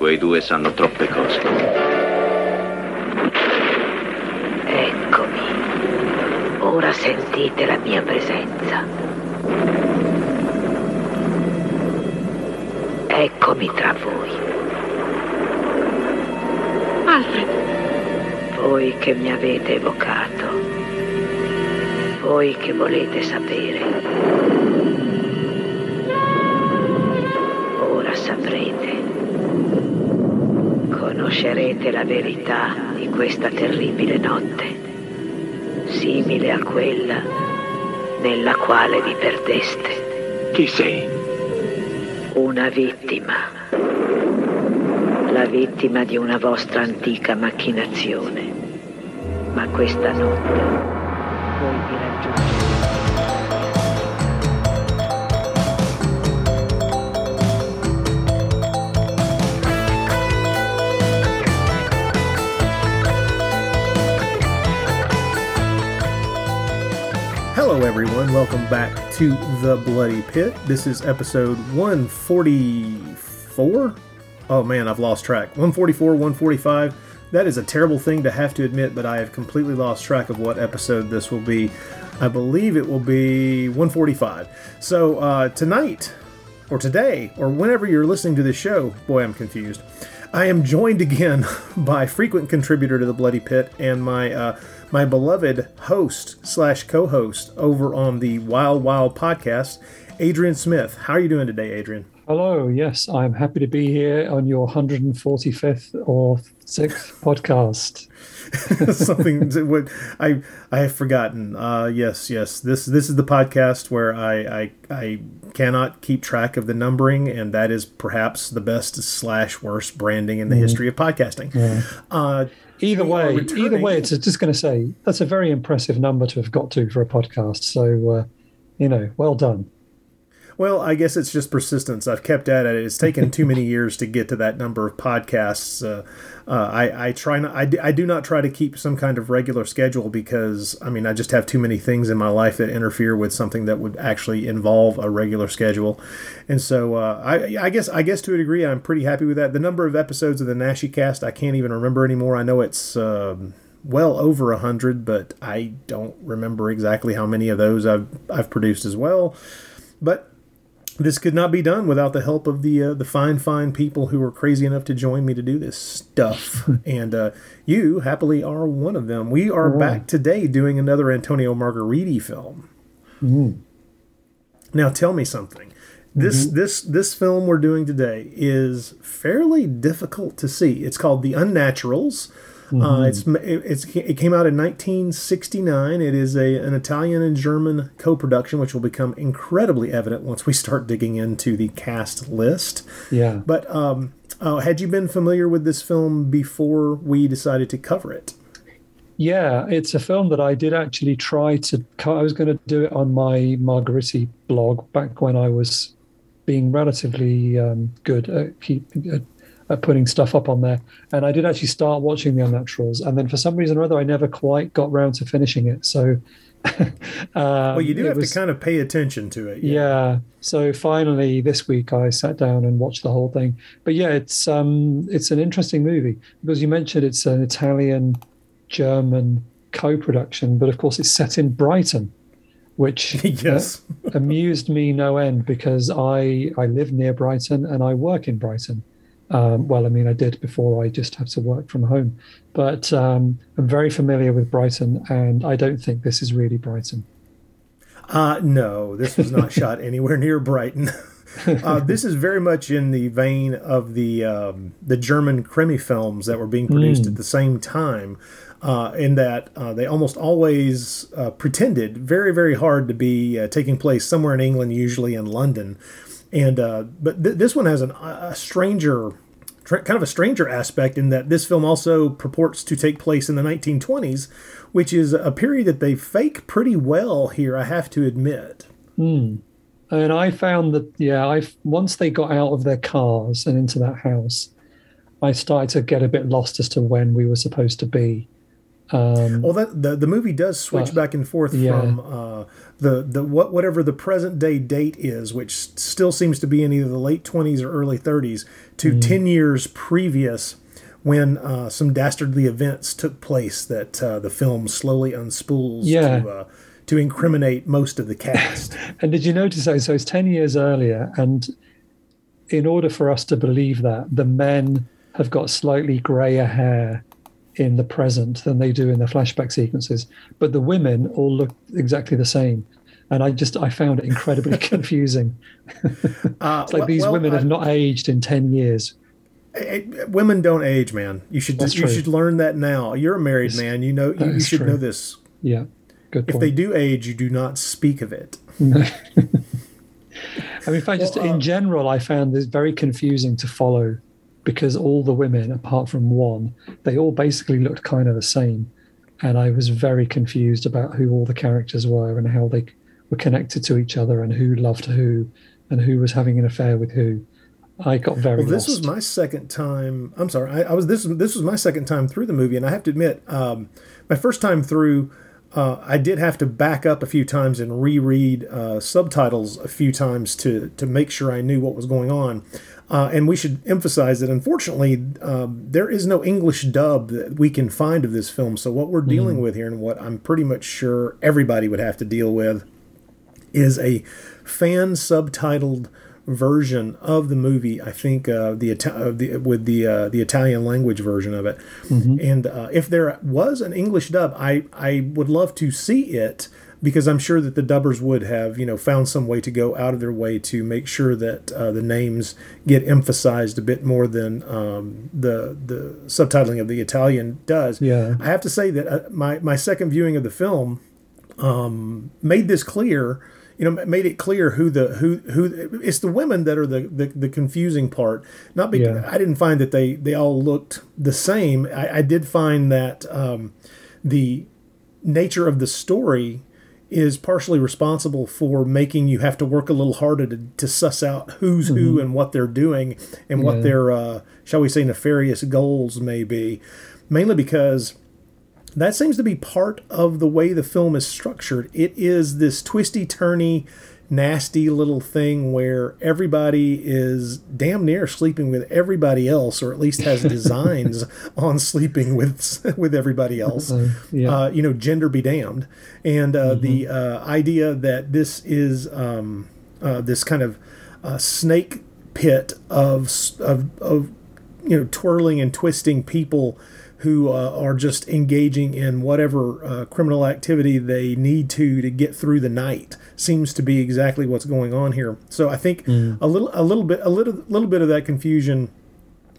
Quei due sanno troppe cose. Eccomi. Ora sentite la mia presenza. Eccomi tra voi. Alfred, Voi che mi avete evocato. Voi che volete sapere. Ora saprete. Conoscerete la verità di questa terribile notte, simile a quella nella quale vi perdeste. Chi sei? Una vittima. La vittima di una vostra antica macchinazione. Ma questa notte voi vi raggiungerete. Hello, everyone. Welcome back to The Bloody Pit. This is episode 144. Oh man, I've lost track. 144, 145. That is a terrible thing to have to admit, but I have completely lost track of what episode this will be. I believe it will be 145. So, uh, tonight, or today, or whenever you're listening to this show, boy, I'm confused. I am joined again by frequent contributor to the Bloody Pit and my uh, my beloved host slash co-host over on the Wild Wild podcast, Adrian Smith. How are you doing today, Adrian? Hello. Yes, I'm happy to be here on your 145th or 6th podcast. Something would I I have forgotten. Uh, yes, yes. This this is the podcast where I, I I cannot keep track of the numbering, and that is perhaps the best slash worst branding in the history of podcasting. Uh, Either way, either way, it's just going to say that's a very impressive number to have got to for a podcast. So, uh, you know, well done. Well, I guess it's just persistence. I've kept at it. It's taken too many years to get to that number of podcasts. Uh, uh, I, I try not. I do, I do not try to keep some kind of regular schedule because I mean I just have too many things in my life that interfere with something that would actually involve a regular schedule, and so uh, I, I guess I guess to a degree I'm pretty happy with that. The number of episodes of the Naschy Cast I can't even remember anymore. I know it's. Um, well over a hundred, but I don't remember exactly how many of those I've I've produced as well. But this could not be done without the help of the uh, the fine fine people who were crazy enough to join me to do this stuff. And uh, you happily are one of them. We are back today doing another antonio margheriti film. Now tell me something. This this this film we're doing today is fairly difficult to see. It's called the unnaturals uh, it's it's it came out in 1969. It is a an Italian and German co-production, which will become incredibly evident once we start digging into the cast list. Yeah. But um, uh, had you been familiar with this film before we decided to cover it? Yeah, it's a film that I did actually try to. I was going to do it on my Margheriti blog back when I was being relatively um, good at, keep, at, at putting stuff up on there. And I did actually start watching The Unnaturals. And then for some reason or other, I never quite got round to finishing it. So. um, Well, you do have was- to kind of pay attention to it. yeah. So finally, this week I sat down and watched the whole thing. But yeah, it's um, it's an interesting movie because you mentioned it's an Italian German co-production, but of course it's set in Brighton, which yes. uh, amused me no end because I I live near Brighton and I work in Brighton. Um, well, I mean, I did before I just had to work from home, but um, I'm very familiar with Brighton, and I don't think this is really Brighton. Uh, no, this was not shot anywhere near Brighton. uh, this is very much in the vein of the um, the German Krimi films that were being produced at the same time. Uh, in that uh, they almost always uh, pretended very very hard to be uh, taking place somewhere in England, usually in London, and uh, but th- this one has an, a stranger tr- kind of a stranger aspect in that this film also purports to take place in the 1920s, which is a period that they fake pretty well here, I have to admit. And I found that, yeah, I once they got out of their cars and into that house, I started to get a bit lost as to when we were supposed to be. Um, Well, that the, the movie does switch back and forth yeah. from uh, the the what whatever the present day date is, which still seems to be in either the late twenties or early thirties, to Mm. ten years previous, when uh, some dastardly events took place that uh, the film slowly unspools Yeah. to uh, to incriminate most of the cast. And did you notice that? So it's 10 years earlier. And in order for us to believe that, the men have got slightly grayer hair in the present than they do in the flashback sequences. But the women all look exactly the same. And I just, I found it incredibly confusing. Uh, It's like these women have not aged in 10 years. women don't age, man. You should That's you true. should learn that now. You're a married man. You know you, you should true. know this. Yeah. Good If point. they do age, you do not speak of it. I mean, in fact, just Well, uh, in general, I found this very confusing to follow because all the women, apart from one, they all basically looked kind of the same. And I was very confused about who all the characters were and how they were connected to each other and who loved who and who was having an affair with who. I got very Well, this lost. was my second time. I'm sorry, I, I was this. This was my second time through the movie, and I have to admit, um, my first time through, uh, I did have to back up a few times and reread uh, subtitles a few times to to make sure I knew what was going on. Uh, and we should emphasize that unfortunately, um, there is no English dub that we can find of this film. So what we're dealing with here, and what I'm pretty much sure everybody would have to deal with, is a fan subtitled version of the movie. I think uh, the, uh, the with the uh, the Italian language version of it. And uh, if there was an English dub, I I would love to see it because I'm sure that the dubbers would have you know found some way to go out of their way to make sure that uh, the names get emphasized a bit more than um, the the subtitling of the Italian does. Yeah. I have to say that uh, my my second viewing of the film made this clear you know made it clear who the who who it's the women that are the the, the confusing part not because Yeah. i didn't find that they they all looked the same i, I did find that um, the nature of the story is partially responsible for making you have to work a little harder to, to suss out who's who and what they're doing and what their uh, shall we say nefarious goals may be. Mainly because that seems to be part of the way the film is structured. It is this twisty, turny, nasty little thing where everybody is damn near sleeping with everybody else, or at least has designs on sleeping with with everybody else. Uh, yeah. Uh, you know, gender be damned, and uh, the uh, idea that this is um, uh, this kind of uh, snake pit of of of you know twirling and twisting people who uh, are just engaging in whatever uh, criminal activity they need to to get through the night seems to be exactly what's going on here. So I think a little a little bit a little little bit of that confusion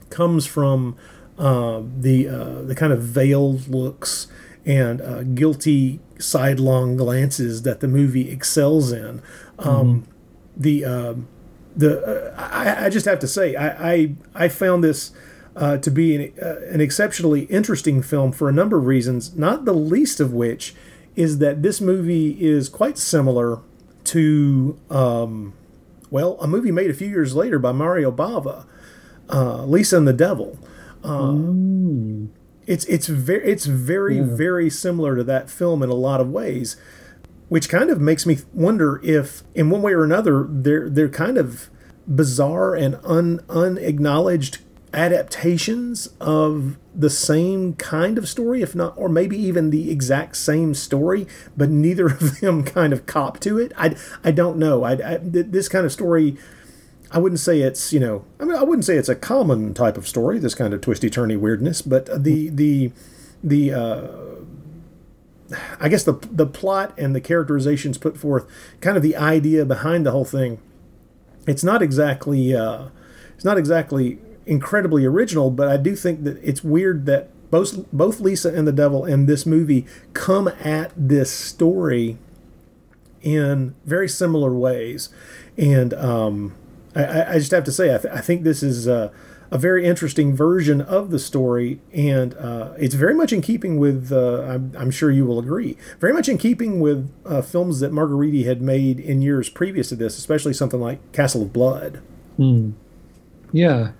comes from uh, the uh, the kind of veiled looks and uh, guilty sidelong glances that the movie excels in. Um, The um, the uh, I, I just have to say I I, I found this uh, to be an, uh, an exceptionally interesting film for a number of reasons. Not the least of which is that this movie is quite similar to um, well a movie made a few years later by Mario Bava, uh, Lisa and the Devil. It's it's very it's very very similar to that film in a lot of ways, which kind of makes me wonder if, in one way or another, they're they're kind of bizarre and un unacknowledged adaptations of the same kind of story, if not, or maybe even the exact same story, but neither of them kind of cop to it. I I don't know. I, I this kind of story. I wouldn't say it's you know I mean I wouldn't say it's a common type of story this kind of twisty turny weirdness but the the the uh, I guess the the plot and the characterizations put forth kind of the idea behind the whole thing it's not exactly uh, it's not exactly incredibly original but I do think that it's weird that both both Lisa and the Devil and this movie come at this story in very similar ways. And um, I- I, just have to say, I, th- I think this is a very interesting version of the story, and uh, it's very much in keeping with, uh, I'm, I'm sure you will agree, very much in keeping with uh, films that Margheriti had made in years previous to this, especially something like Castle of Blood. Yeah.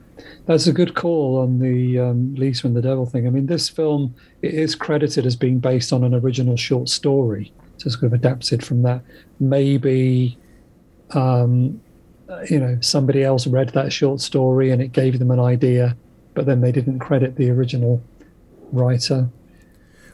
That's a good call on the um, Lisa and the Devil thing. I mean, this film it is credited as being based on an original short story, so it's kind of adapted from that. Maybe, um, you know, somebody else read that short story and it gave them an idea, but then they didn't credit the original writer.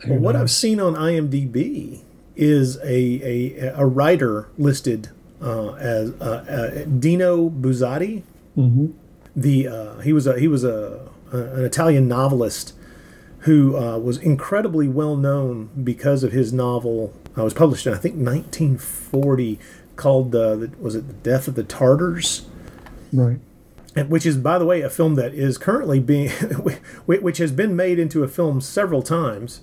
Who Well, what I've seen on IMDb is a a, a writer listed uh, as uh, uh, Dino Buzzati. Mhm. The uh, he was a he was a, a an Italian novelist who uh, was incredibly well known because of his novel. Uh, was published in I think 1940, called uh, the, was it the Death of the Tartars. right. And which is, by the way, a film that is currently being, which has been made into a film several times,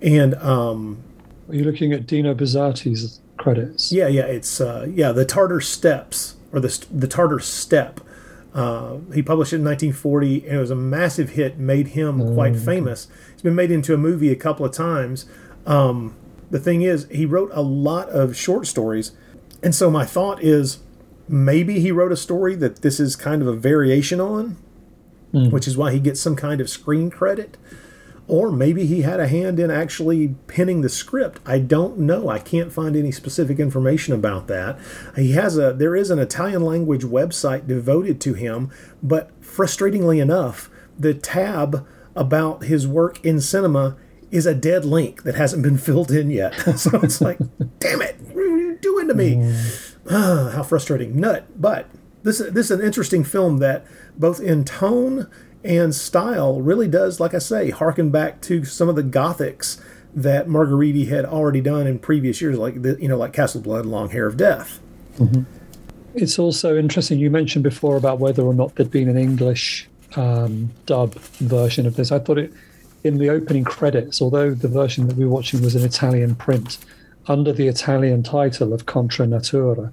and um, Are you looking at Dino Buzzati's credits? yeah, yeah, it's uh, yeah, the Tartar Steps or the the Tartar Steppe. Uh, he published it in 1940, and it was a massive hit, made him quite famous. It's been made into a movie a couple of times. Um, the thing is, he wrote a lot of short stories, and so my thought is maybe he wrote a story that this is kind of a variation on, which is why he gets some kind of screen credit. Or maybe he had a hand in actually penning the script. I don't know. I can't find any specific information about that. He has a there is an Italian language website devoted to him, but frustratingly enough, the tab about his work in cinema is a dead link that hasn't been filled in yet. so it's like, damn it, what are you doing to me? Ah, how frustrating. Nut. But this this is an interesting film that both in tone and style really does, like I say, harken back to some of the gothics that Margheriti had already done in previous years, like the, you know, like Castle Blood, Long Hair of Death. It's also interesting. You mentioned before about whether or not there'd been an English um, dub version of this. I thought it in the opening credits, although the version that we were watching was an Italian print, under the Italian title of Contra Natura,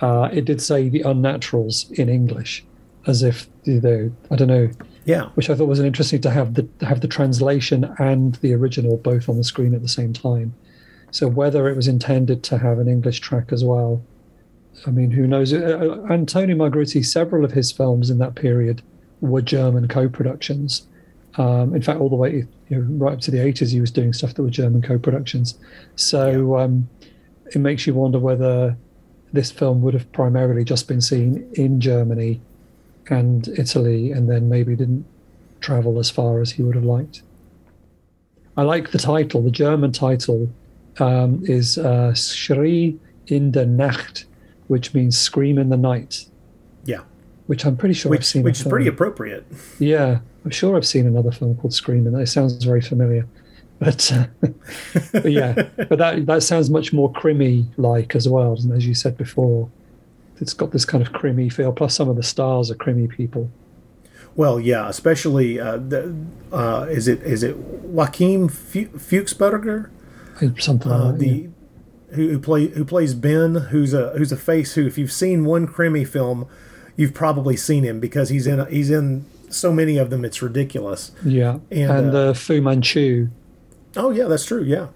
uh, it did say the Unnaturals in English, as if you know, I don't know, Yeah, which I thought was an interesting to have the have the translation and the original both on the screen at the same time. So whether it was intended to have an English track as well, I mean, who knows? Uh, uh, Antonio Margheriti, several of his films in that period were German co-productions. Um, in fact, all the way you know, right up to the 80s, he was doing stuff that were German co-productions. So um, it makes you wonder whether this film would have primarily just been seen in Germany and Italy, and then maybe didn't travel as far as he would have liked. I like the title. The German title um, is uh, Schreie in der Nacht, which means scream in the night, yeah, which I'm pretty sure I've seen. which is pretty appropriate. Yeah, I'm sure I've seen another film called Scream, and it sounds very familiar. But, uh, but yeah, but that that sounds much more krimi like as well, and as you said before, it's got this kind of krimi feel. Plus, some of the stars are krimi people. Well, yeah, especially uh, the uh, is it is it Joachim Fuchsberger? Something uh, like that. yeah. the who, who play who plays Ben, who's a who's a face who, if you've seen one krimi film, you've probably seen him because he's in he's in so many of them. It's ridiculous. Yeah, And, and, uh, uh, Fu Manchu. Oh yeah, that's true. Yeah,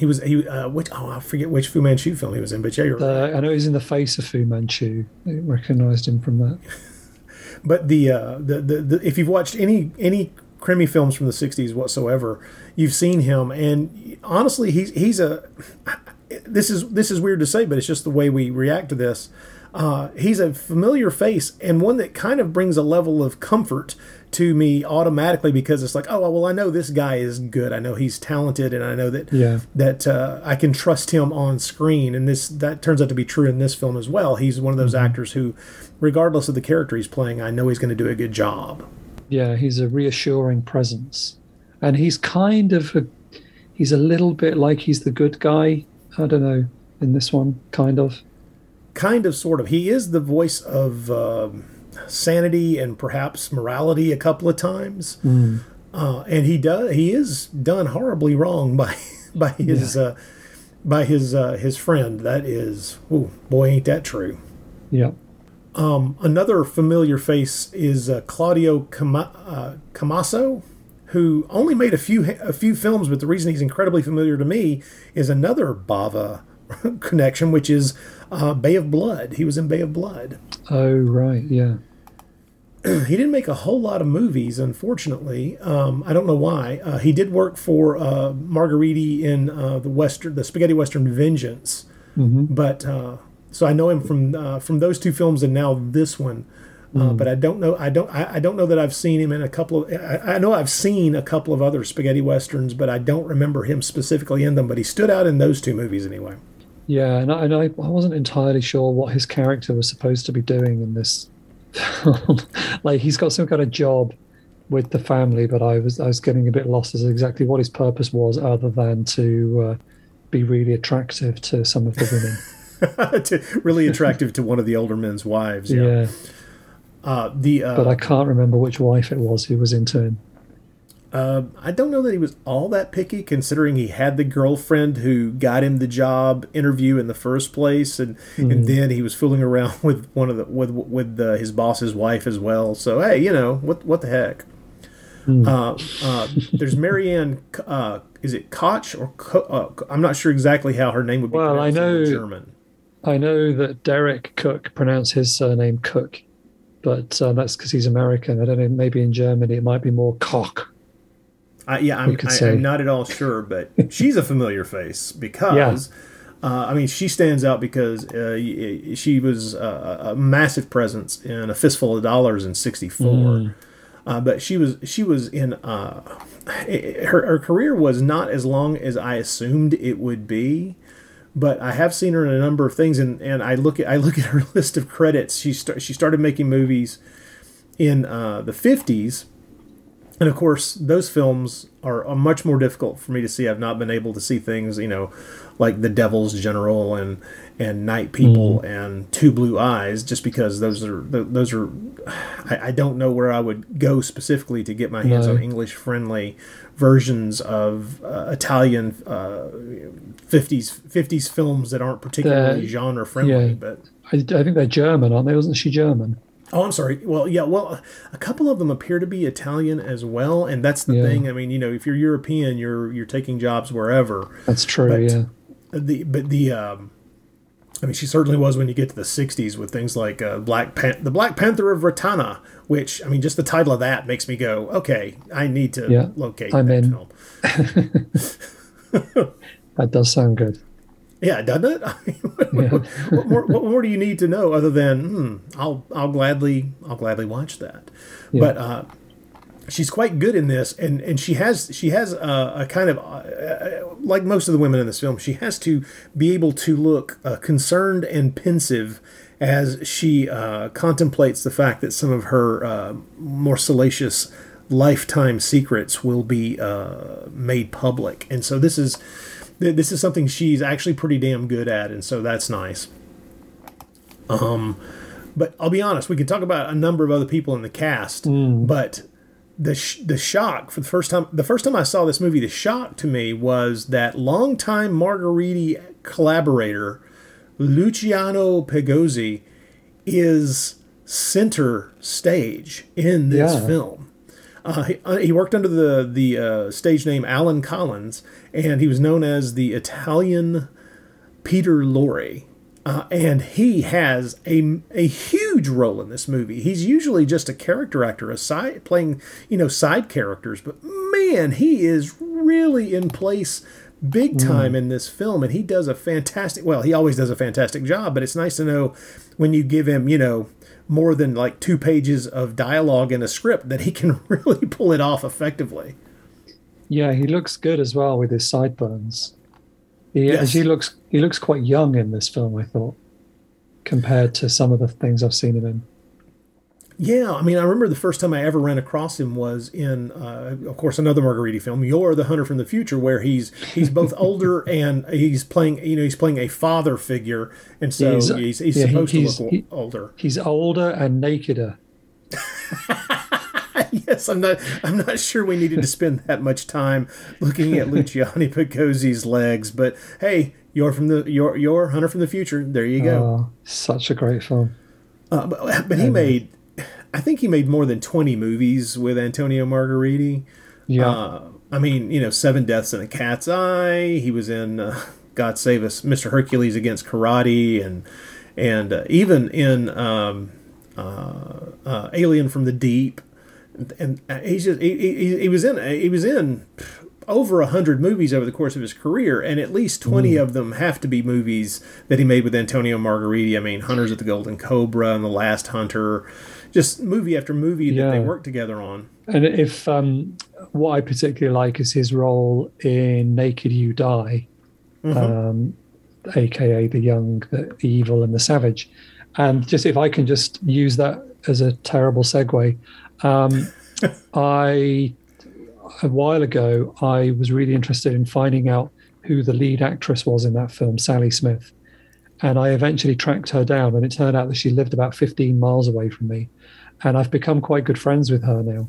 he was he uh, which oh I forget which Fu Manchu film he was in, but yeah, you're right. Uh, I know he's in the face of Fu Manchu. I recognised him from that. But the, uh, the, the the if you've watched any any Krimi films from the '60s whatsoever, you've seen him, and honestly, he's he's a. This is this is weird to say, but it's just the way we react to this. Uh, he's a familiar face and one that kind of brings a level of comfort to me automatically because it's like, oh well, I know this guy is good. I know he's talented, and I know that Yeah. that uh, I can trust him on screen, and this that turns out to be true in this film as well. He's one of those actors who, regardless of the character he's playing, I know he's going to do a good job. Yeah, he's a reassuring presence, and he's kind of a, he's a little bit like he's the good guy. I don't know in this one, kind of. Kind of, sort of. He is the voice of um sanity and perhaps morality a couple of times, uh, and he does he is done horribly wrong by by his uh, by his uh, his friend. That is, oh boy, ain't that true. Yeah, Another familiar face is uh, Claudio Cama- uh, Camaso, who only made a few a few films, but the reason he's incredibly familiar to me is another Bava connection, which is uh, Bay of Blood. He was in Bay of Blood. Oh right, yeah. he didn't make a whole lot of movies, unfortunately. Um, I don't know why. Uh, he did work for uh, Margheriti in uh, the western, the spaghetti western Vengeance, but uh, so I know him from uh, from those two films and now this one. Uh, but I don't know. I don't. I, I don't know that I've seen him in a couple of. I, I know I've seen a couple of other spaghetti westerns, but I don't remember him specifically in them. But he stood out in those two movies anyway. Yeah, and I, and I, I wasn't entirely sure what his character was supposed to be doing in this. like he's got some kind of job with the family, but I was I was getting a bit lost as exactly what his purpose was, other than to uh, be really attractive to some of the women. to, really attractive to one of the older men's wives. Yeah. yeah, Uh, the uh, but I can't remember which wife it was who was in turn. Uh, I don't know that he was all that picky, considering he had the girlfriend who got him the job interview in the first place, and and then he was fooling around with one of the with with uh, his boss's wife as well. So hey, you know what what the heck? Uh, uh, there's Marianne. Uh, is it Koch or Co- uh, I'm not sure exactly how her name would be Well, I know- German. I know that Derek Cook pronounced his surname Cook, but that's because he's American. I don't know. Maybe in Germany it might be more Cock. I, yeah, I'm, I. I'm not at all sure, but she's a familiar face because, uh, I mean, she stands out because uh, she was uh, a massive presence in A Fistful of Dollars in '64. Uh, but she was she was in uh, her her career was not as long as I assumed it would be. But I have seen her in a number of things, and, and I look at I look at her list of credits. She start, she started making movies in uh, the '50s, and of course, those films are, are much more difficult for me to see. I've not been able to see things, you know, like The Devil's General and and Night People and Two Blue Eyes, just because those are those are. I, I don't know where I would go specifically to get my hands No. on English friendly versions of uh, Italian uh, 50s 50s films that aren't particularly genre friendly. yeah. But I, I think they're German, aren't they? Wasn't she German? Oh, I'm sorry. Well, yeah. Well, a couple of them appear to be Italian as well, and that's the Yeah. thing. I mean, you know, if you're European, you're you're taking jobs wherever. That's true. But- yeah. The but the um, I mean, she certainly was when you get to the '60s with things like uh, Black Pan- the Black Panther of Ratana, which I mean, just the title of that makes me go, okay, I need to Yeah, locate I'm that in. film. That does sound good. Yeah, doesn't it? I mean, what, what, what more, what more do you need to know other than hmm, I'll I'll gladly I'll gladly watch that. But uh, she's quite good in this, and and she has she has a, a kind of uh, like most of the women in this film, she has to be able to look uh, concerned and pensive as she uh, contemplates the fact that some of her uh, more salacious lifetime secrets will be uh, made public, and so this is this is something she's actually pretty damn good at, and so that's nice. Um, but I'll be honest, we can talk about a number of other people in the cast, but the sh- the shock for the first time the first time I saw this movie, the shock to me was that longtime Margheriti collaborator Luciano Pigozzi is center stage in this Yeah. film. Uh, he, uh, he worked under the the uh, stage name Alan Collins, and he was known as the Italian Peter Lorre. Uh, and he has a, a huge role in this movie. He's usually just a character actor, a side playing you know side characters, but man, he is really in place big time in this film, and he does a fantastic. Well, he always does a fantastic job, but it's nice to know when you give him you know more than like two pages of dialogue in a script that he can really pull it off effectively. Yeah, he looks good as well with his sideburns. He, Yes. he looks he looks quite young in this film, I thought, compared to some of the things I've seen him in. Yeah, I mean, I remember the first time I ever ran across him was in, uh, of course, another Margheriti film, "Yor the Hunter from the Future," where he's he's both older and he's playing, you know, he's playing a father figure, and so He's- he's, he's, yeah, supposed he's- to look he- older. He's older and nakeder. yes, I'm not, I'm not sure we needed to spend that much time looking at Luciano Pigozzi's legs, but hey, you're from the, you're, you're Hunter from the Future. There you go. Oh, such a great film. Uh, but, but he made, I think he made more than 20 movies with Antonio Margheriti. Yeah. Uh, I mean, you know, Seven Deaths in a Cat's Eye. He was in uh, God Save Us, Mr. Hercules Against Karate, and and uh, even in um, uh, uh, Alien from the Deep, and, and he's just he, he, he was in he was in over a hundred movies over the course of his career, and at least twenty Mm. of them have to be movies that he made with Antonio Margheriti. I mean, Hunters of the Golden Cobra and The Last Hunter, just movie after movie that they Yeah. worked together on. And if um, what I particularly like is his role in Naked You Die, um, aka the young, the evil, and the savage. And just if I can just use that as a terrible segue, um, I a while ago I was really interested in finding out who the lead actress was in that film, Sally Smith. And I eventually tracked her down, and it turned out that she lived about 15 miles away from me. And I've become quite good friends with her now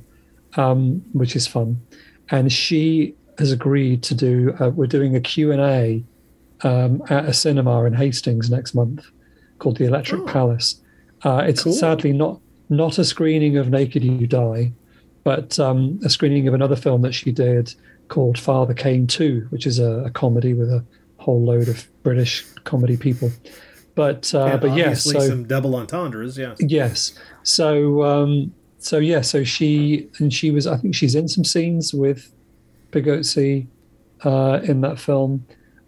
um, which is fun. And she has agreed to do. Uh, we're doing a Q and A um, at a cinema in Hastings next month called the Electric Oh. Palace. Uh, it's Cool. sadly not not a screening of Naked You Die, but um, a screening of another film that she did called Father Came Too, which is a, a comedy with a whole load of British comedy people. But uh, And but yeah, obviously so some double entendres. Yeah. Yes. So um so yeah, so she and she was I think she's in some scenes with Pigozzi uh in that film.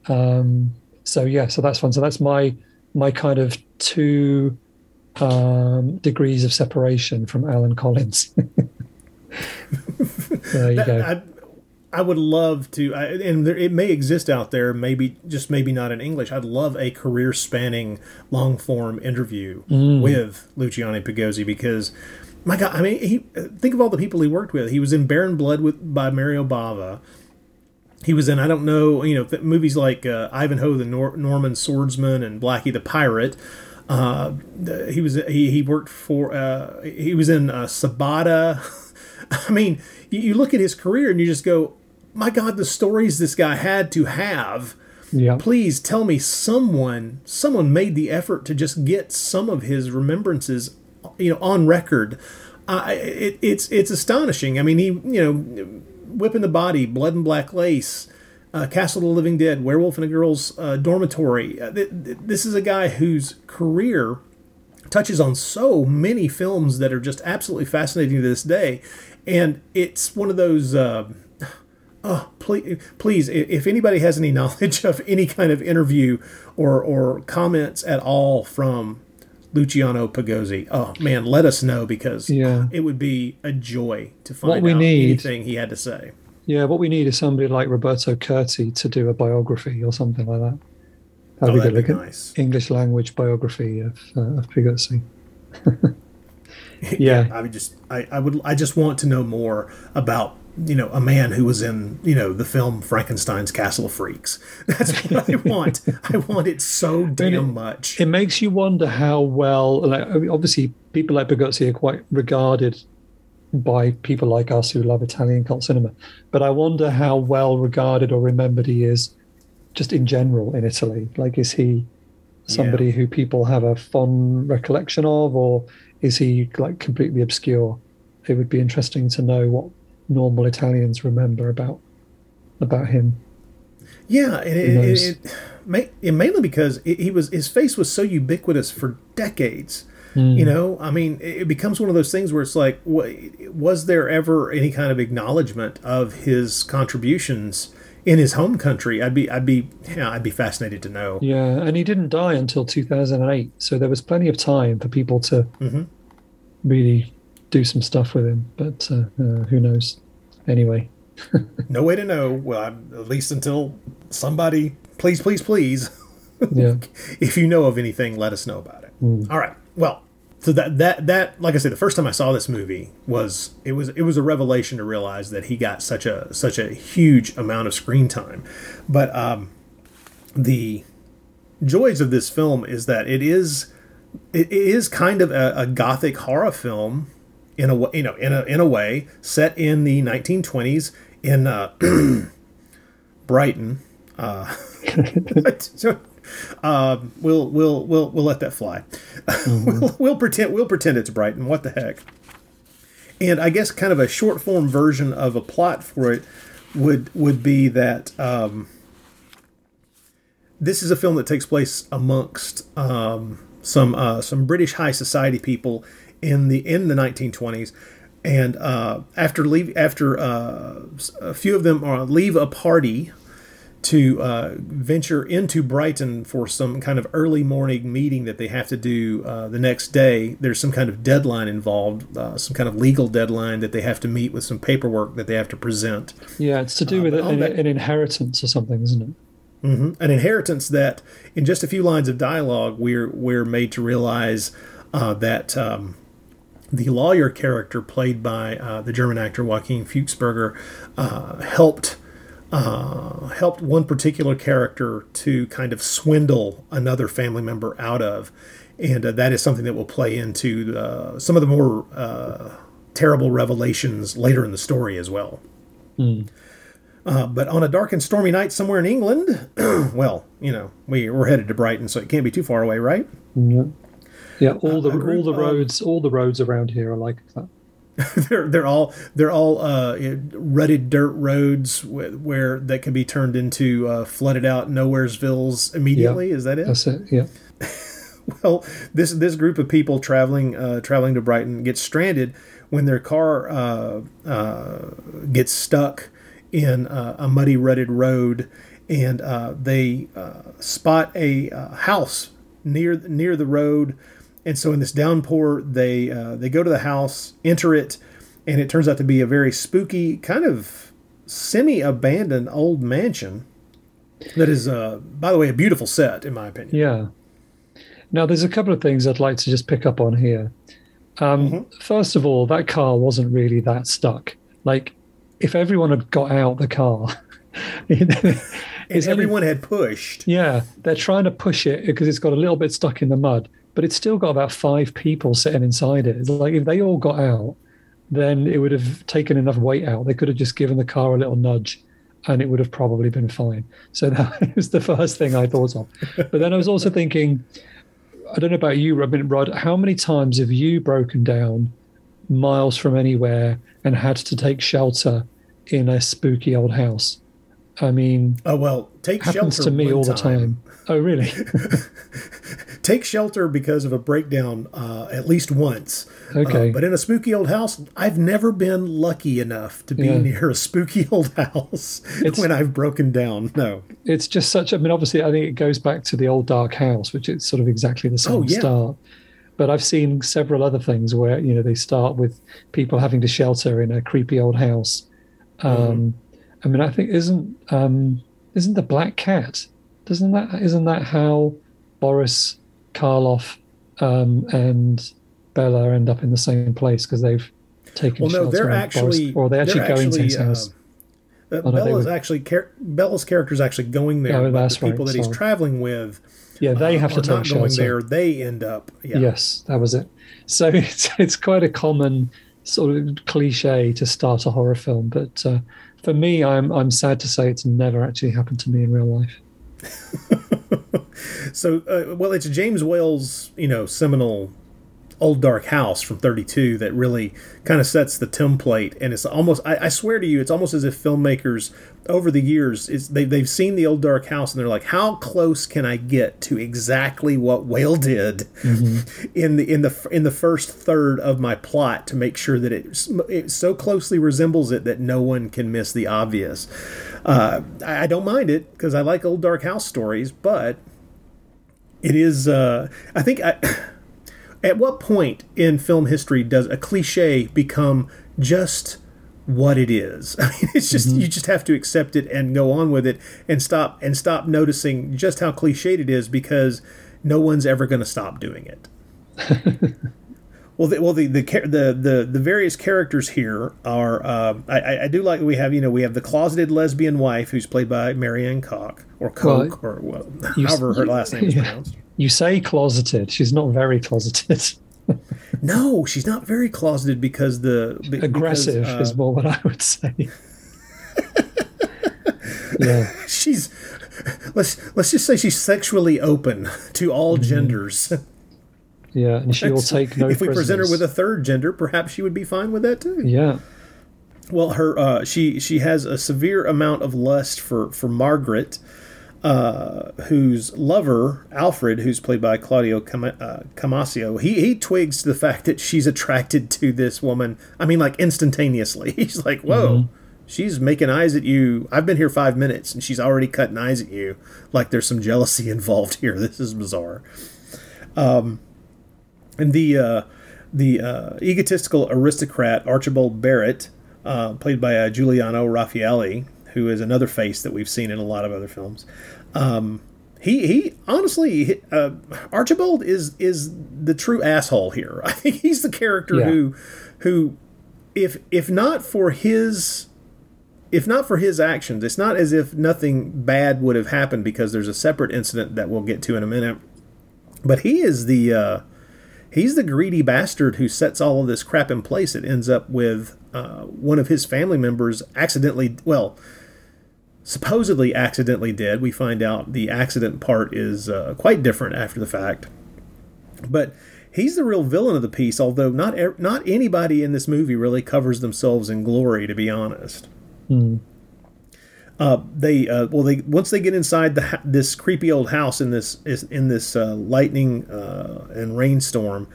Um so yeah, so that's fun. So that's my my kind of two um degrees of separation from Alan Collins. there you go. I, I would love to, I, and there, it may exist out there. Maybe just maybe not in English. I'd love a career spanning long form interview Mm. with Luciano Pigozzi because, my God, I mean, he think of all the people he worked with. He was in Baron Blood with by Mario Bava. He was in I don't know you know movies like uh, Ivanhoe the Nor- Norman Swordsman and Blackie the Pirate. Uh, he was he, he worked for uh, he was in uh, Sabata. I mean, you, you look at his career and you just go, my God, the stories this guy had to have. yeah. Please tell me someone someone made the effort to just get some of his remembrances, you know, on record. Uh, it, it's it's astonishing. I mean, he you know, Whip and the Body, blood and black lace. Uh, Castle of the Living Dead, Werewolf in a Girl's uh, Dormitory. Uh, th- th- this is a guy whose career touches on so many films that are just absolutely fascinating to this day, and it's one of those. Oh, please, please, if anybody has any knowledge of any kind of interview or or comments at all from Luciano Pigozzi, oh man, let us know because Yeah. it would be a joy to find what we out need- anything he had to say. Yeah, what we need is somebody like Roberto Curti to do a biography or something like that. Oh, That'd be that'd good. be nice. English language biography of uh, of Pigozzi. yeah, I would just I, I would I just want to know more about you know a man who was in you know the film Frankenstein's Castle of Freaks. That's what I want. I want it so damn much. it makes you wonder how well. Like, obviously, people like Pigozzi are quite regarded by people like us who love Italian cult cinema. But I wonder how well regarded or remembered he is, just in general in Italy. Like, is he somebody who people have a fond recollection of, or is he like completely obscure? It would be interesting to know what normal Italians remember about about him. Yeah, it, knows? it, it, mainly because it, he was his face was so ubiquitous for decades. You know, I mean, it, it becomes one of those things where it's like, wa- was there ever any kind of acknowledgement of his contributions in his home country? I'd be, I'd be, yeah, I'd be fascinated to know. Yeah, and he didn't die until 2008, so there was plenty of time for people to Mhm. really do some stuff with him. But uh, uh, who knows? Anyway, No way to know. Well, I'm, at least until somebody, please, please, please, yeah, if you know of anything, let us know about it. All right. Well, so that that that like I said, the first time I saw this movie was it was it was a revelation to realize that he got such a such a huge amount of screen time. But um, the joys of this film is that it is it is kind of a, a gothic horror film in a wa- you know in a in a way set in the 1920s in uh, Brighton. Uh, so, um, we'll we'll we'll we'll let that fly. we'll, we'll pretend we'll pretend it's Brighton. What the heck? And I guess kind of a short form version of a plot for it would would be that um, this is a film that takes place amongst um, some uh, some British high society people in the in the 1920s, and uh, after leave after uh, a few of them uh, leave a party to uh, venture into Brighton for some kind of early morning meeting that they have to do uh, the next day. There's some kind of deadline involved, uh, some kind of legal deadline that they have to meet with some paperwork that they have to present. Yeah, it's to do Uh, with an, that- an inheritance or something, isn't it? hmm An inheritance that, in just a few lines of dialogue, we're we're made to realize uh, that um, the lawyer character played by uh, the German actor Joachim Fuchsberger uh, helped uh, helped one particular character to kind of swindle another family member out of, and uh, that is something that will play into uh, some of the more uh, terrible revelations later in the story as well. Uh, but on a dark and stormy night somewhere in England, well, you know, we, we're headed to Brighton, so it can't be too far away, right? Yeah. Yeah, all the group all the roads, all the roads around here are like that. they're they're all they're all uh, rutted dirt roads wh- where that can be turned into uh, flooded out nowheresvilles immediately. Is that it? That's it. Yeah. well, this this group of people traveling uh, traveling to Brighton gets stranded when their car uh, uh, gets stuck in uh, a muddy, rutted road, and uh, they uh, spot a uh, house near near the road. And so, in this downpour, they uh, they go to the house, enter it, and it turns out to be a very spooky, kind of semi-abandoned old mansion. That is, uh, by the way, a beautiful set, in my opinion. Yeah. Now, there's a couple of things I'd like to just pick up on here. Um, Mm-hmm. First of all, that car wasn't really that stuck. Like, if everyone had got out the car, only- everyone had pushed. yeah, they're trying to push it because it's got a little bit stuck in the mud, but it's still got about five people sitting inside it. It's like if they all got out, then it would have taken enough weight out. They could have just given the car a little nudge and it would have probably been fine. So that was the first thing I thought of. But then I was also thinking, I don't know about you, Robin Rod, how many times have you broken down miles from anywhere and had to take shelter in a spooky old house? I mean, Oh well, take happens shelter to me all the time. Oh, really? Take shelter because of a breakdown uh, at least once. Okay. Uh, but in a spooky old house, I've never been lucky enough to be Yeah. near a spooky old house It's- when I've broken down. No. it's just such. I mean, obviously, I think it goes back to the old dark house, which is sort of exactly the same Oh, yeah. start. But I've seen several other things where you know they start with people having to shelter in a creepy old house. Um, Mm-hmm. I mean, I think isn't um, isn't the Black Cat? Doesn't that isn't that how Boris Karloff um, and Bela end up in the same place because they've taken Well, no, they're actually. Boris, or they actually they're go into his house. Uh, Oh, no, Bela's were- actually char- Bela's character is actually going there. Oh, but the people right, that he's sorry. traveling with, yeah, they uh, have to take not going there. They end up. Yeah. Yes, that was it. So it's it's quite a common sort of cliche to start a horror film, but uh, for me, I'm I'm sad to say it's never actually happened to me in real life. So, uh, well, it's James Whale's, you know, seminal Old Dark House from 32 that really kind of sets the template. And it's almost, I, I swear to you, it's almost as if filmmakers over the years, it's, they, they've seen the Old Dark House and they're like, how close can I get to exactly what Whale did in the in the in the first third of my plot to make sure that it, it so closely resembles it that no one can miss the obvious. Uh, I, I don't mind it because I like Old Dark House stories, but it is uh, i think I, at what point in film history does a cliche become just what it is i mean it's just you just have to accept it and go on with it and stop and stop noticing just how cliched it is because no one's ever going to stop doing it well, the, well, the, the the the the various characters here are. Uh, I- I, do like we have you know we have the closeted lesbian wife who's played by Marianne Koch or Koch or well, you- however her last name is yeah. pronounced. You say closeted; she's not very closeted. No, she's not very closeted because the Aggressive uh, is more what I would say. yeah, she's let's let's just say she's sexually open to all Mm-hmm. genders. yeah, and she will take no. if we present her with a third gender, perhaps she would be fine with that too. yeah, Well, her uh, she she has a severe amount of lust for for Margaret, uh, whose lover Alfred, who's played by Claudio Cam- uh, Camasio, he he twigs to the fact that she's attracted to this woman. I mean, like instantaneously. He's like, "Whoa, mm-hmm. she's making eyes at you. I've been here five minutes, and she's already cutting eyes at you. Like there's some jealousy involved here. This is bizarre." Um, and the uh, the uh, egotistical aristocrat Archibald Barrett, uh, played by uh, Giuliano Raffaelli, who is another face that we've seen in a lot of other films. Um, he he honestly uh, Archibald is is the true asshole here. I think he's the character yeah. who who if if not for his if not for his actions, it's not as if nothing bad would have happened because there's a separate incident that we'll get to in a minute. But he is the uh, he's the greedy bastard who sets all of this crap in place. It ends up with uh, one of his family members accidentally well supposedly accidentally did. We find out the accident part is uh, quite different after the fact. But he's the real villain of the piece, although not er- not anybody in this movie really covers themselves in glory, to be honest. Mm. Uh, they uh, well they once they get inside the this creepy old house in this in this uh, lightning uh, and rainstorm,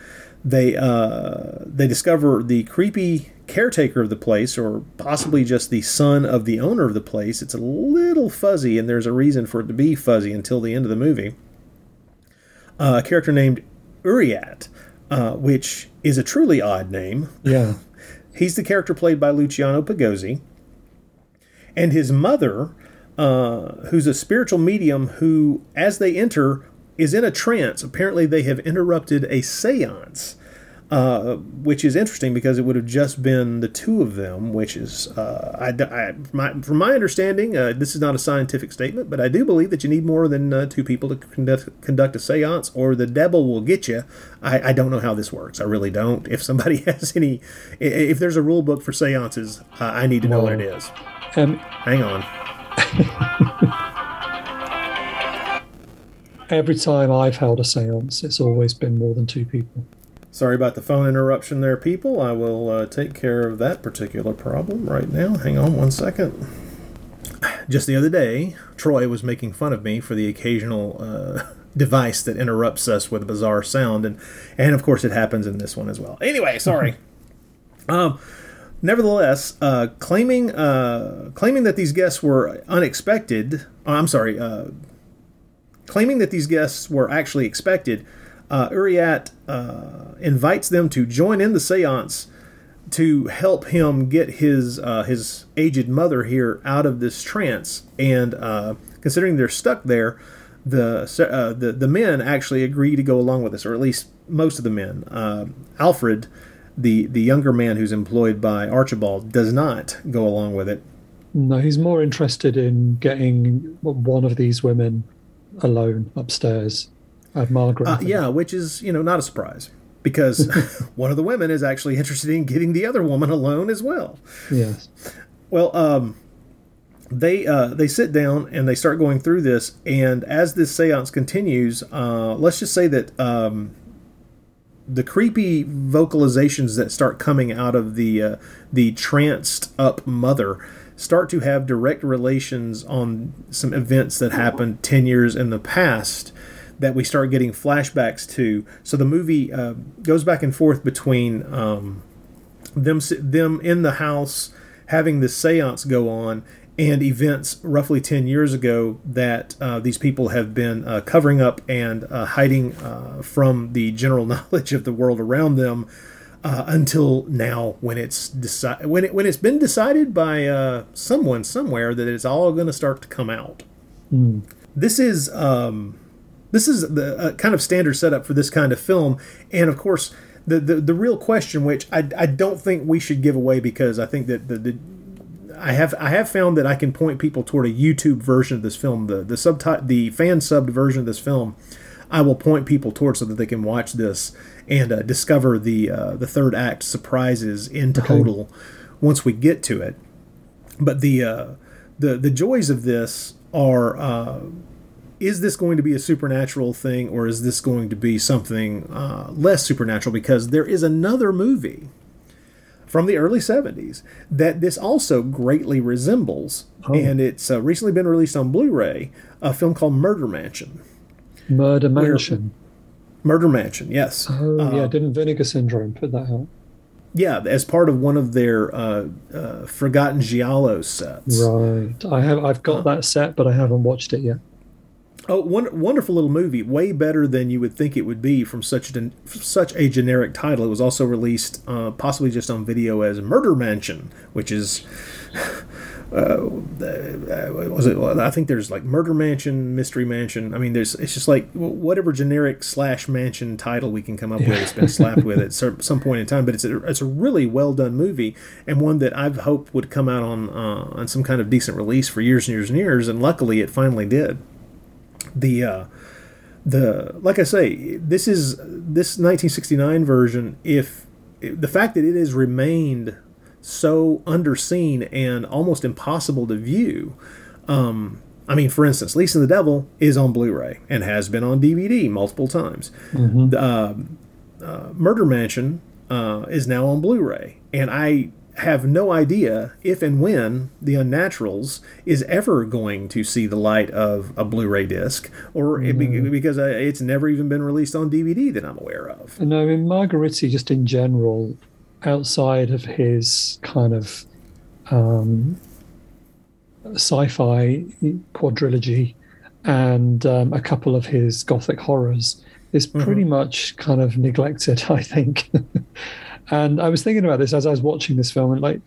they uh, they discover the creepy caretaker of the place, or possibly just the son of the owner of the place. It's a little fuzzy, and there's a reason for it to be fuzzy until the end of the movie. Uh, a character named Uriat, uh, which is a truly odd name. Yeah. He's the character played by Luciano Pigozzi. And his mother, uh, who's a spiritual medium who, as they enter, is in a trance. Apparently, they have interrupted a seance uh, which is interesting because it would have just been the two of them, which is, uh, I, I, my, from my understanding, uh, this is not a scientific statement, but I do believe that you need more than uh, two people to conduct, conduct a seance or the devil will get you. I, I don't know how this works. I really don't. If somebody has any, if there's a rule book for seances, uh, I need to know what it is. Um, Hang on. Every time I've held a seance, it's always been more than two people. Sorry about the phone interruption there, people. I will uh, take care of that particular problem right now. Hang on one second. Just the other day, Troy was making fun of me for the occasional uh, device that interrupts us with a bizarre sound, and and of course it happens in this one as well. Anyway, sorry. um, nevertheless, uh, claiming uh, claiming that these guests were unexpected. Oh, I'm sorry. Uh, claiming that these guests were actually expected uh, Uriat uh, invites them to join in the seance to help him get his uh, his aged mother here out of this trance. And uh, considering they're stuck there, the, uh, the the men actually agree to go along with this, or at least most of the men. Uh, Alfred, the the younger man who's employed by Archibald, does not go along with it. No, he's more interested in getting one of these women alone upstairs at Margaret. Uh, yeah, which is you know not a surprise because one of the women is actually interested in getting the other woman alone as well. Yes. Well, um, they uh, they sit down and they start going through this, and as this séance continues, uh, let's just say that um, the creepy vocalizations that start coming out of the uh, the tranced up mother start to have direct relations on some events that happened 10 years in the past that we start getting flashbacks to. So the movie uh, goes back and forth between um, them them in the house having this séance go on and events roughly 10 years ago that uh, these people have been uh, covering up and uh, hiding uh, from the general knowledge of the world around them uh, until now when it's deci- when it when it's been decided by uh, someone somewhere that it's all going to start to come out. Mm. This is um, this is the uh, kind of standard setup for this kind of film, and of course, the the, the real question, which I, I don't think we should give away because I think that the, the I have I have found that I can point people toward a YouTube version of this film, the the subtitle, the fan subbed version of this film. I will point people towards so that they can watch this and uh, discover the uh, the third act surprises in total okay. once we get to it. But the uh, the the joys of this are uh, is this going to be a supernatural thing or is this going to be something uh, less supernatural? Because there is another movie from the early 70s that this also greatly resembles. Oh. And it's uh, recently been released on Blu ray, a film called Murder Mansion. Murder Mansion. Murder Mansion, yes. Oh, yeah. Didn't Vinegar Syndrome put that out? Yeah, as part of one of their uh, uh, Forgotten Giallo sets. Right. I have. I've got that set, but I haven't watched it yet. Oh, one, wonderful little movie, way better than you would think it would be from such a, such a generic title. It was also released, uh, possibly just on video, as Murder Mansion, which is. Uh, was it? I think there's like Murder Mansion, Mystery Mansion. I mean, there's it's just like whatever generic slash mansion title we can come up with. It's been slapped with at some point in time, but it's a, it's a really well done movie and one that I've hoped would come out on uh, on some kind of decent release for years and years and years, and luckily it finally did the uh, the like I say, this is this 1969 version. If the fact that it has remained so underseen and almost impossible to view. Um, I mean, for instance, Lisa and the Devil is on Blu-ray and has been on DVD multiple times. Mm-hmm. Uh, uh, Murder Mansion uh, is now on Blu-ray, and I have no idea if and when The Unnaturals is ever going to see the light of a Blu-ray disc, or Mm-hmm. because uh, it's never even been released on DVD that I'm aware of. No, I mean Margheriti just in general, outside of his kind of um, sci-fi quadrilogy and um, a couple of his gothic horrors, is pretty much kind of neglected, I think. and I was thinking about this as I was watching this film, and like,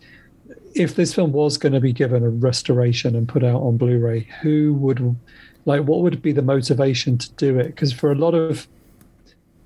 if this film was going to be given a restoration and put out on Blu-ray, who would, like, what would be the motivation to do it? Because for a lot of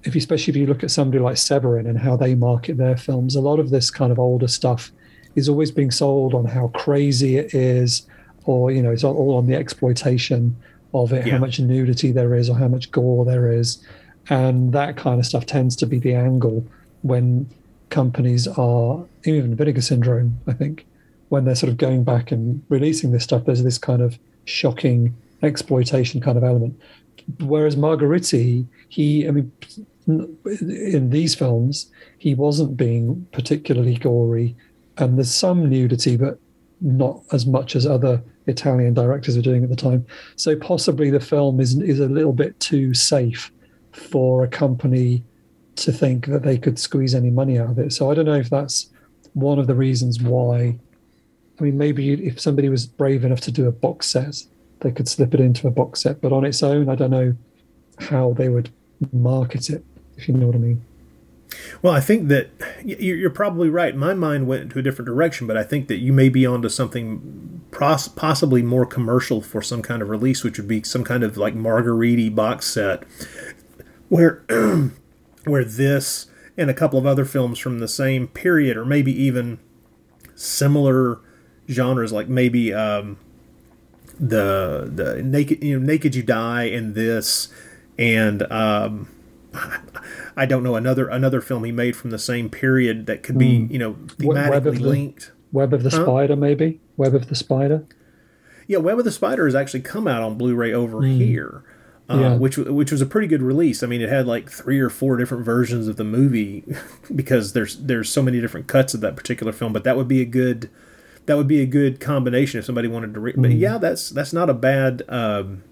if you, especially if you look at somebody like Severin and how they market their films, a lot of this kind of older stuff is always being sold on how crazy it is, or you know, it's all on the exploitation of it, Yeah. how much nudity there is, or how much gore there is, and that kind of stuff tends to be the angle when companies are even Vinegar Syndrome, I think, when they're sort of going back and releasing this stuff. There's this kind of shocking exploitation kind of element. Whereas Margheriti, he, I mean, in these films, he wasn't being particularly gory, and there's some nudity, but not as much as other Italian directors were doing at the time. So possibly the film is is a little bit too safe for a company to think that they could squeeze any money out of it. So I don't know if that's one of the reasons why. I mean, maybe if somebody was brave enough to do a box set, they could slip it into a box set. But on its own, I don't know how they would market it, if you know what I mean. Well, I think that you're probably right. My mind went into a different direction, but I think that you may be onto something possibly more commercial for some kind of release, which would be some kind of like Margheriti box set, where where this and a couple of other films from the same period, or maybe even similar genres, like maybe um, the the naked you know naked you die and this and um, I don't know another another film he made from the same period that could be you know. Web- Web thematically the- linked. Web of the Huh? Spider, maybe Web of the Spider. Yeah, Web of the Spider has actually come out on Blu-ray over here, uh. Yeah. which which was a pretty good release. I mean, it had like three or four different versions of the movie because there's there's so many different cuts of that particular film. But that would be a good that would be a good combination if somebody wanted to. Re- But Hmm. yeah, that's that's not a bad. Um,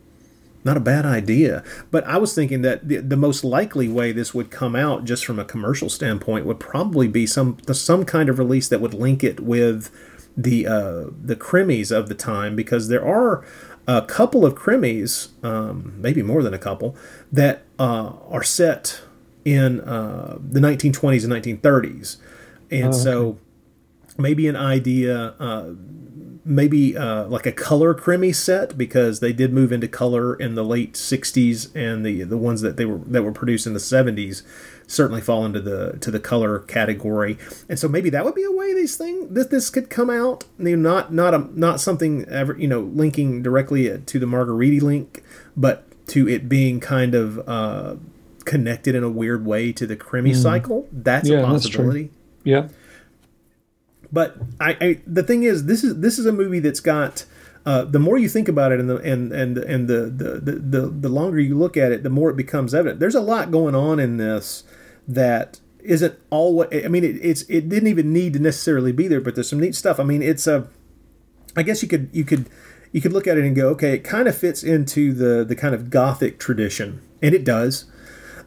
not a bad idea, but I was thinking that the, the most likely way this would come out, just from a commercial standpoint, would probably be some some kind of release that would link it with the uh, the krimis of the time, because there are a couple of krimis, um, maybe more than a couple, that uh, are set in uh, the 1920s and 1930s, and so maybe an idea. Uh, maybe uh, like a color krimi set because they did move into color in the late 60s and the the ones that they were that were produced in the 70s certainly fall into the to the color category. And so maybe that would be a way these thing that this could come out. You know, not not a not something ever you know linking directly to the margheriti link but to it being kind of uh, connected in a weird way to the krimi cycle. That's Yeah, a that's possibility. Yeah. but I, I the thing is this is this is a movie that's got uh, the more you think about it and the and and and the, the the the longer you look at it the more it becomes evident. There's a lot going on in this that isn't always. I mean, it, it's it didn't even need to necessarily be there, but there's some neat stuff. I mean, it's a. I guess you could you could you could look at it and go, okay, it kind of fits into the the kind of gothic tradition, and it does.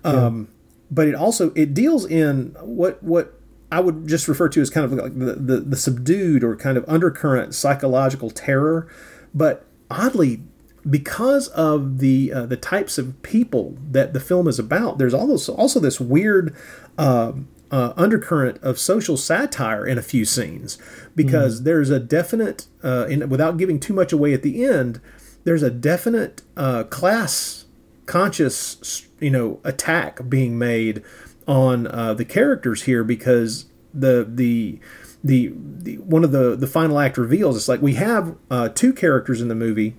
Um, but it also it deals in what what I would just refer to as kind of like the, the, the subdued or kind of undercurrent psychological terror, but oddly because of the uh, the types of people that the film is about, there's also also this weird uh, uh, undercurrent of social satire in a few scenes because mm. there's a definite, uh, in, without giving too much away at the end, there's a definite uh, class conscious you know attack being made on uh, the characters here because the the the, the one of the the final act reveals it's like we have uh, two characters in the movie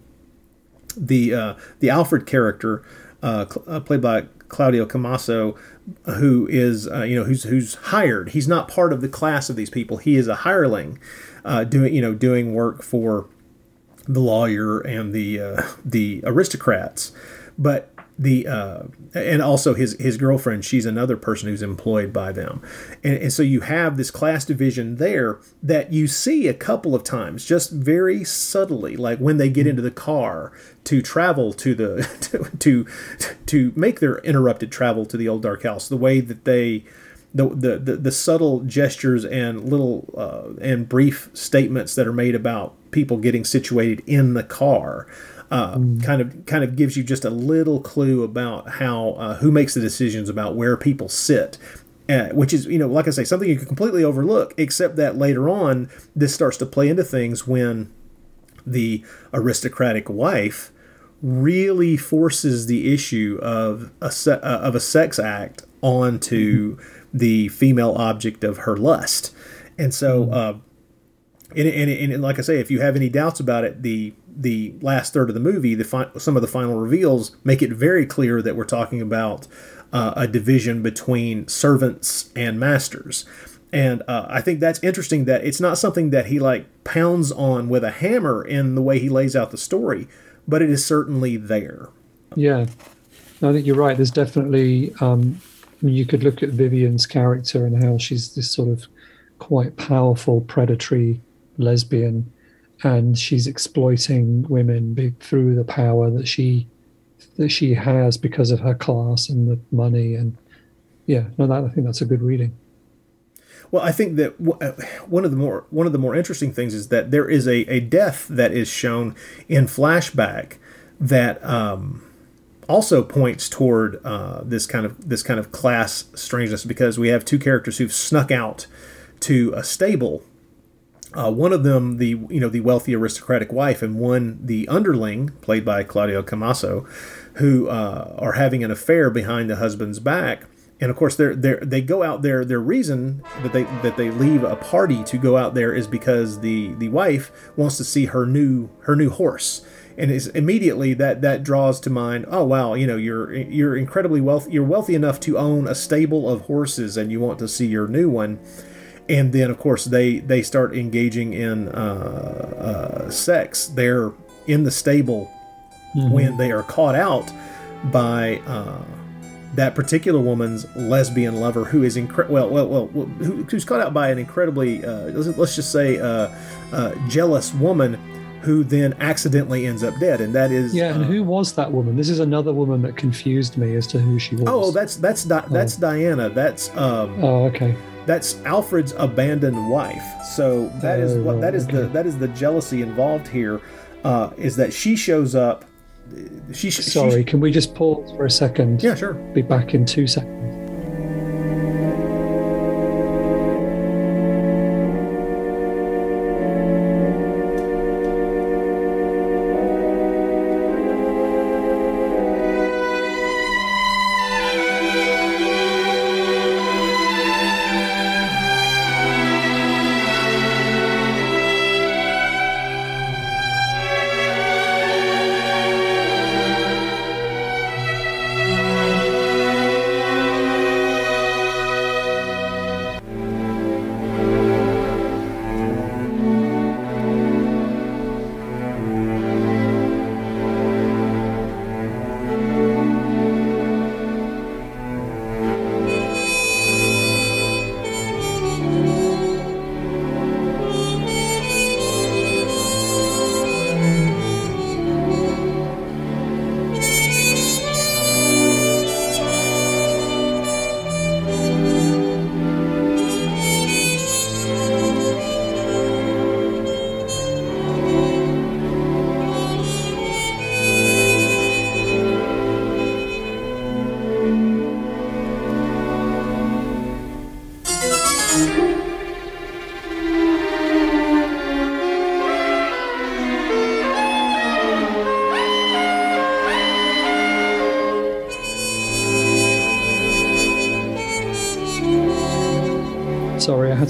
the uh, the Alfred character uh, uh, played by Claudio Camaso, who is uh, you know who's who's hired. He's not part of the class of these people. He is a hireling uh, doing you know doing work for the lawyer and the the aristocrats. But the uh, and also his his girlfriend she's another person who's employed by them. And, and so you have this class division there that you see a couple of times just very subtly like when they get into the car to travel to the to to, to make their interrupted travel to the old dark house the way that they the, the, the, the subtle gestures and little uh, and brief statements that are made about people getting situated in the car uh, mm. kind of kind of gives you just a little clue about how uh, who makes the decisions about where people sit. Uh, which is, you know, like I say, something you can completely overlook, except that later on, this starts to play into things when the aristocratic wife really forces the issue of a se- uh, of a sex act onto mm-hmm. the female object of her lust, and so. Mm-hmm. Uh, and, and, and, like I say, if you have any doubts about it, the the last third of the movie, the fi- some of the final reveals make it very clear that we're talking about uh, a division between servants and masters. And uh, I think that's interesting that it's not something that he like pounds on with a hammer in the way he lays out the story, but it is certainly there. Yeah, I think you're right. There's definitely um, I mean, you could look at Vivian's character and how she's this sort of quite powerful predatory lesbian and she's exploiting women through the power that she that she has because of her class and the money and yeah no that i think that's a good reading. Well i think that uh, one of the more one of the more interesting things is that there is a, a death that is shown in flashback that um, also points toward uh, this kind of this kind of class strangeness because we have two characters who've snuck out to a stable uh, one of them, the you know the wealthy aristocratic wife, and one the underling, played by Claudio Camaso, who uh, are having an affair behind the husband's back. And of course, they're, they're, they go out there. Their reason that they that they leave a party to go out there is because the the wife wants to see her new her new horse, and is immediately that that draws to mind. Oh wow, you know you're you're incredibly wealthy. You're wealthy enough to own a stable of horses, and you want to see your new one and then of course they they start engaging in uh, uh, sex there in the stable mm-hmm. when they are caught out by uh, that particular woman's lesbian lover who is incre- well, well, well, who, who's caught out by an incredibly uh, let's just say uh, uh, jealous woman who then accidentally ends up dead, and that is yeah. And who was that woman? This is another woman that confused me as to who she was. Oh, that's that's Di- that's oh. Diana. That's um, oh, okay that's Alfred's abandoned wife. So that is what that is the that is the jealousy involved here. Uh, is that she shows up? She sorry. She, can we just pause for a second? Yeah, sure. Be back in two seconds.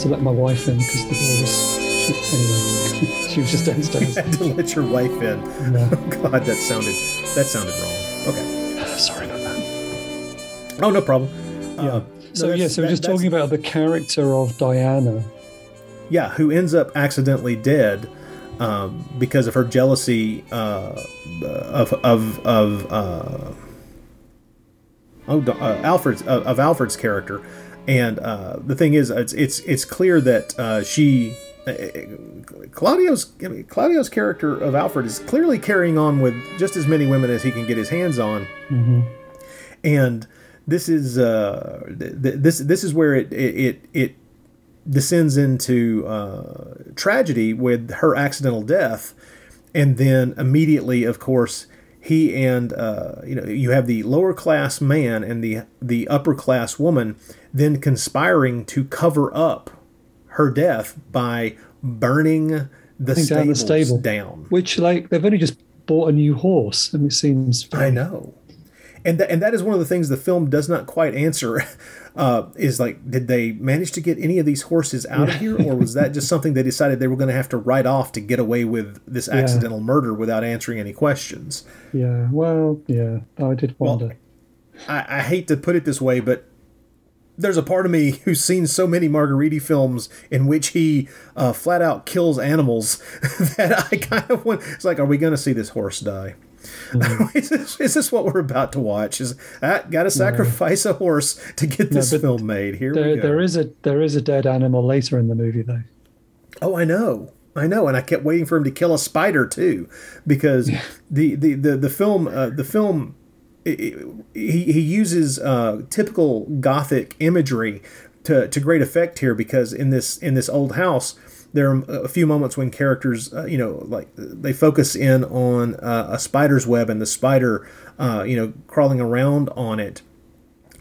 To let my wife in because the door was. She, anyway, she was just downstairs. had to let your wife in. Yeah. Oh God, that sounded that sounded wrong. Okay. sorry about that. Oh, no problem. Yeah. Uh, so no, yeah, so we're just talking about the character of Diana. yeah, who ends up accidentally dead um, because of her jealousy uh, of of of uh, oh uh, Alfred's uh, of Alfred's character, and uh, the thing is, it's it's it's clear that uh, she. uh, Claudio's I mean, Claudio's character of Alfred is clearly carrying on with just as many women as he can get his hands on, and this is uh, th- th- this this is where it it it, it descends into uh, tragedy with her accidental death, and then immediately, of course, he and uh, you know you have the lower class man and the the upper class woman then conspiring to cover up her death by burning the Down the stable. down. Which, like, they've only just bought a new horse, and it seems. I know. And, th- and that is one of the things the film does not quite answer. Uh, is like, did they manage to get any of these horses out of here, or was that just something they decided they were going to have to write off to get away with this accidental murder without answering any questions? Yeah, well, yeah, I did wonder. I, I hate to put it this way, but there's a part of me who's seen so many Margheriti films in which he uh, flat out kills animals that I kind of want. It's like, are we going to see this horse die? is, this, is this what we're about to watch? Is that got to sacrifice a horse to get this but film made? Here we there, go. there is a there is a dead animal later in the movie, though. Oh, I know. I know, and I kept waiting for him to kill a spider too, because the, the, the, the film uh, the film it, it- he, he uses uh, typical gothic imagery to, to great effect here because in this in this old house there are a few moments when characters uh, you know like they focus in on uh, a spider's web and the spider uh, you know crawling around on it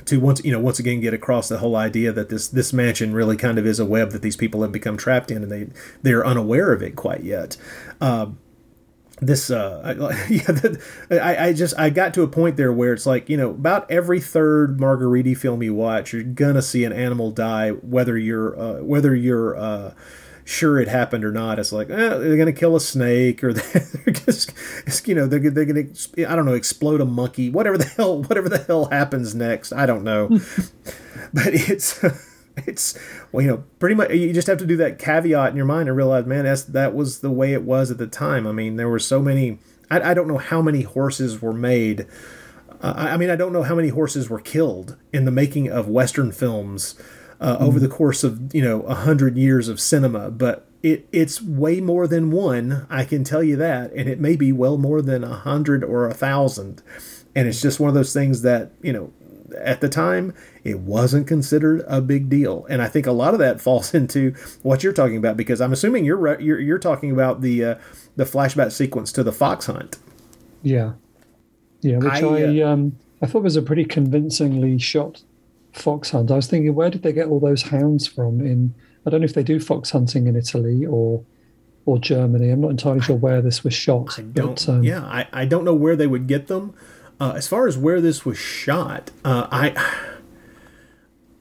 to once you know once again get across the whole idea that this this mansion really kind of is a web that these people have become trapped in and they they are unaware of it quite yet. Um, this uh I- yeah I, I just I got to a point there where it's like you know about every third Margheriti film you watch you're gonna see an animal die whether you're uh, whether you're uh sure it happened or not it's like eh, they're gonna kill a snake or they're just you know they're, they're gonna I don't know explode a monkey whatever the hell whatever the hell happens next I don't know. But it's it's well you know pretty much you just have to do that caveat in your mind and realize man that's that was the way it was at the time. I mean there were so many i, I don't know how many horses were made. Uh, I mean, I don't know how many horses were killed in the making of Western films uh, over the course of you know a hundred years of cinema, but it it's way more than one. I can tell you that, and it may be well more than a hundred or a thousand. And it's just one of those things that you know at the time it wasn't considered a big deal, and I think a lot of that falls into what you're talking about because I'm assuming you're re- you're, you're talking about the uh, the flashback sequence to the fox hunt. Yeah, yeah. Which I, I, uh, um I thought was a pretty convincingly shot fox hunt. I was thinking, where did they get all those hounds from? In I don't know if they do fox hunting in Italy or or Germany. I'm not entirely sure where this was shot. I don't but, um, yeah I, I don't know where they would get them uh, as far as where this was shot uh, I,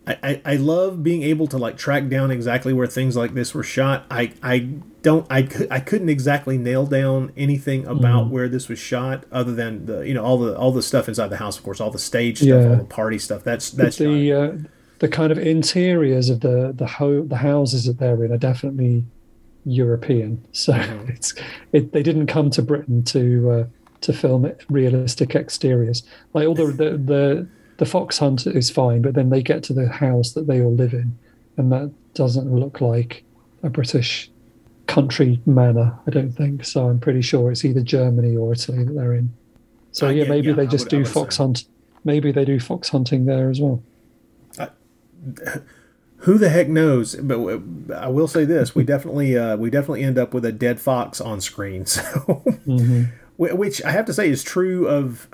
I I I love being able to like track down exactly where things like this were shot I I don't I, I couldn't exactly nail down anything about Mm-hmm. where this was shot other than the you know all the all the stuff inside the house of course all the stage stuff Yeah. all the party stuff that's that's the uh, the kind of interiors of the the ho- the houses that they're in are definitely European. So Mm-hmm. it's it, they didn't come to Britain to uh, to film realistic exteriors. Like all the, the the the fox hunt is fine, but then they get to the house that they all live in, and that doesn't look like a British country manor. I don't think so. I'm pretty sure it's either Germany or Italy that they're in. So Uh, yeah, yeah, maybe yeah, they just would- do fox say. hunt. Maybe they do fox hunting there as well. who the heck knows but I will say this we definitely uh, we definitely end up with a dead fox on screen so Wh- which I have to say is true of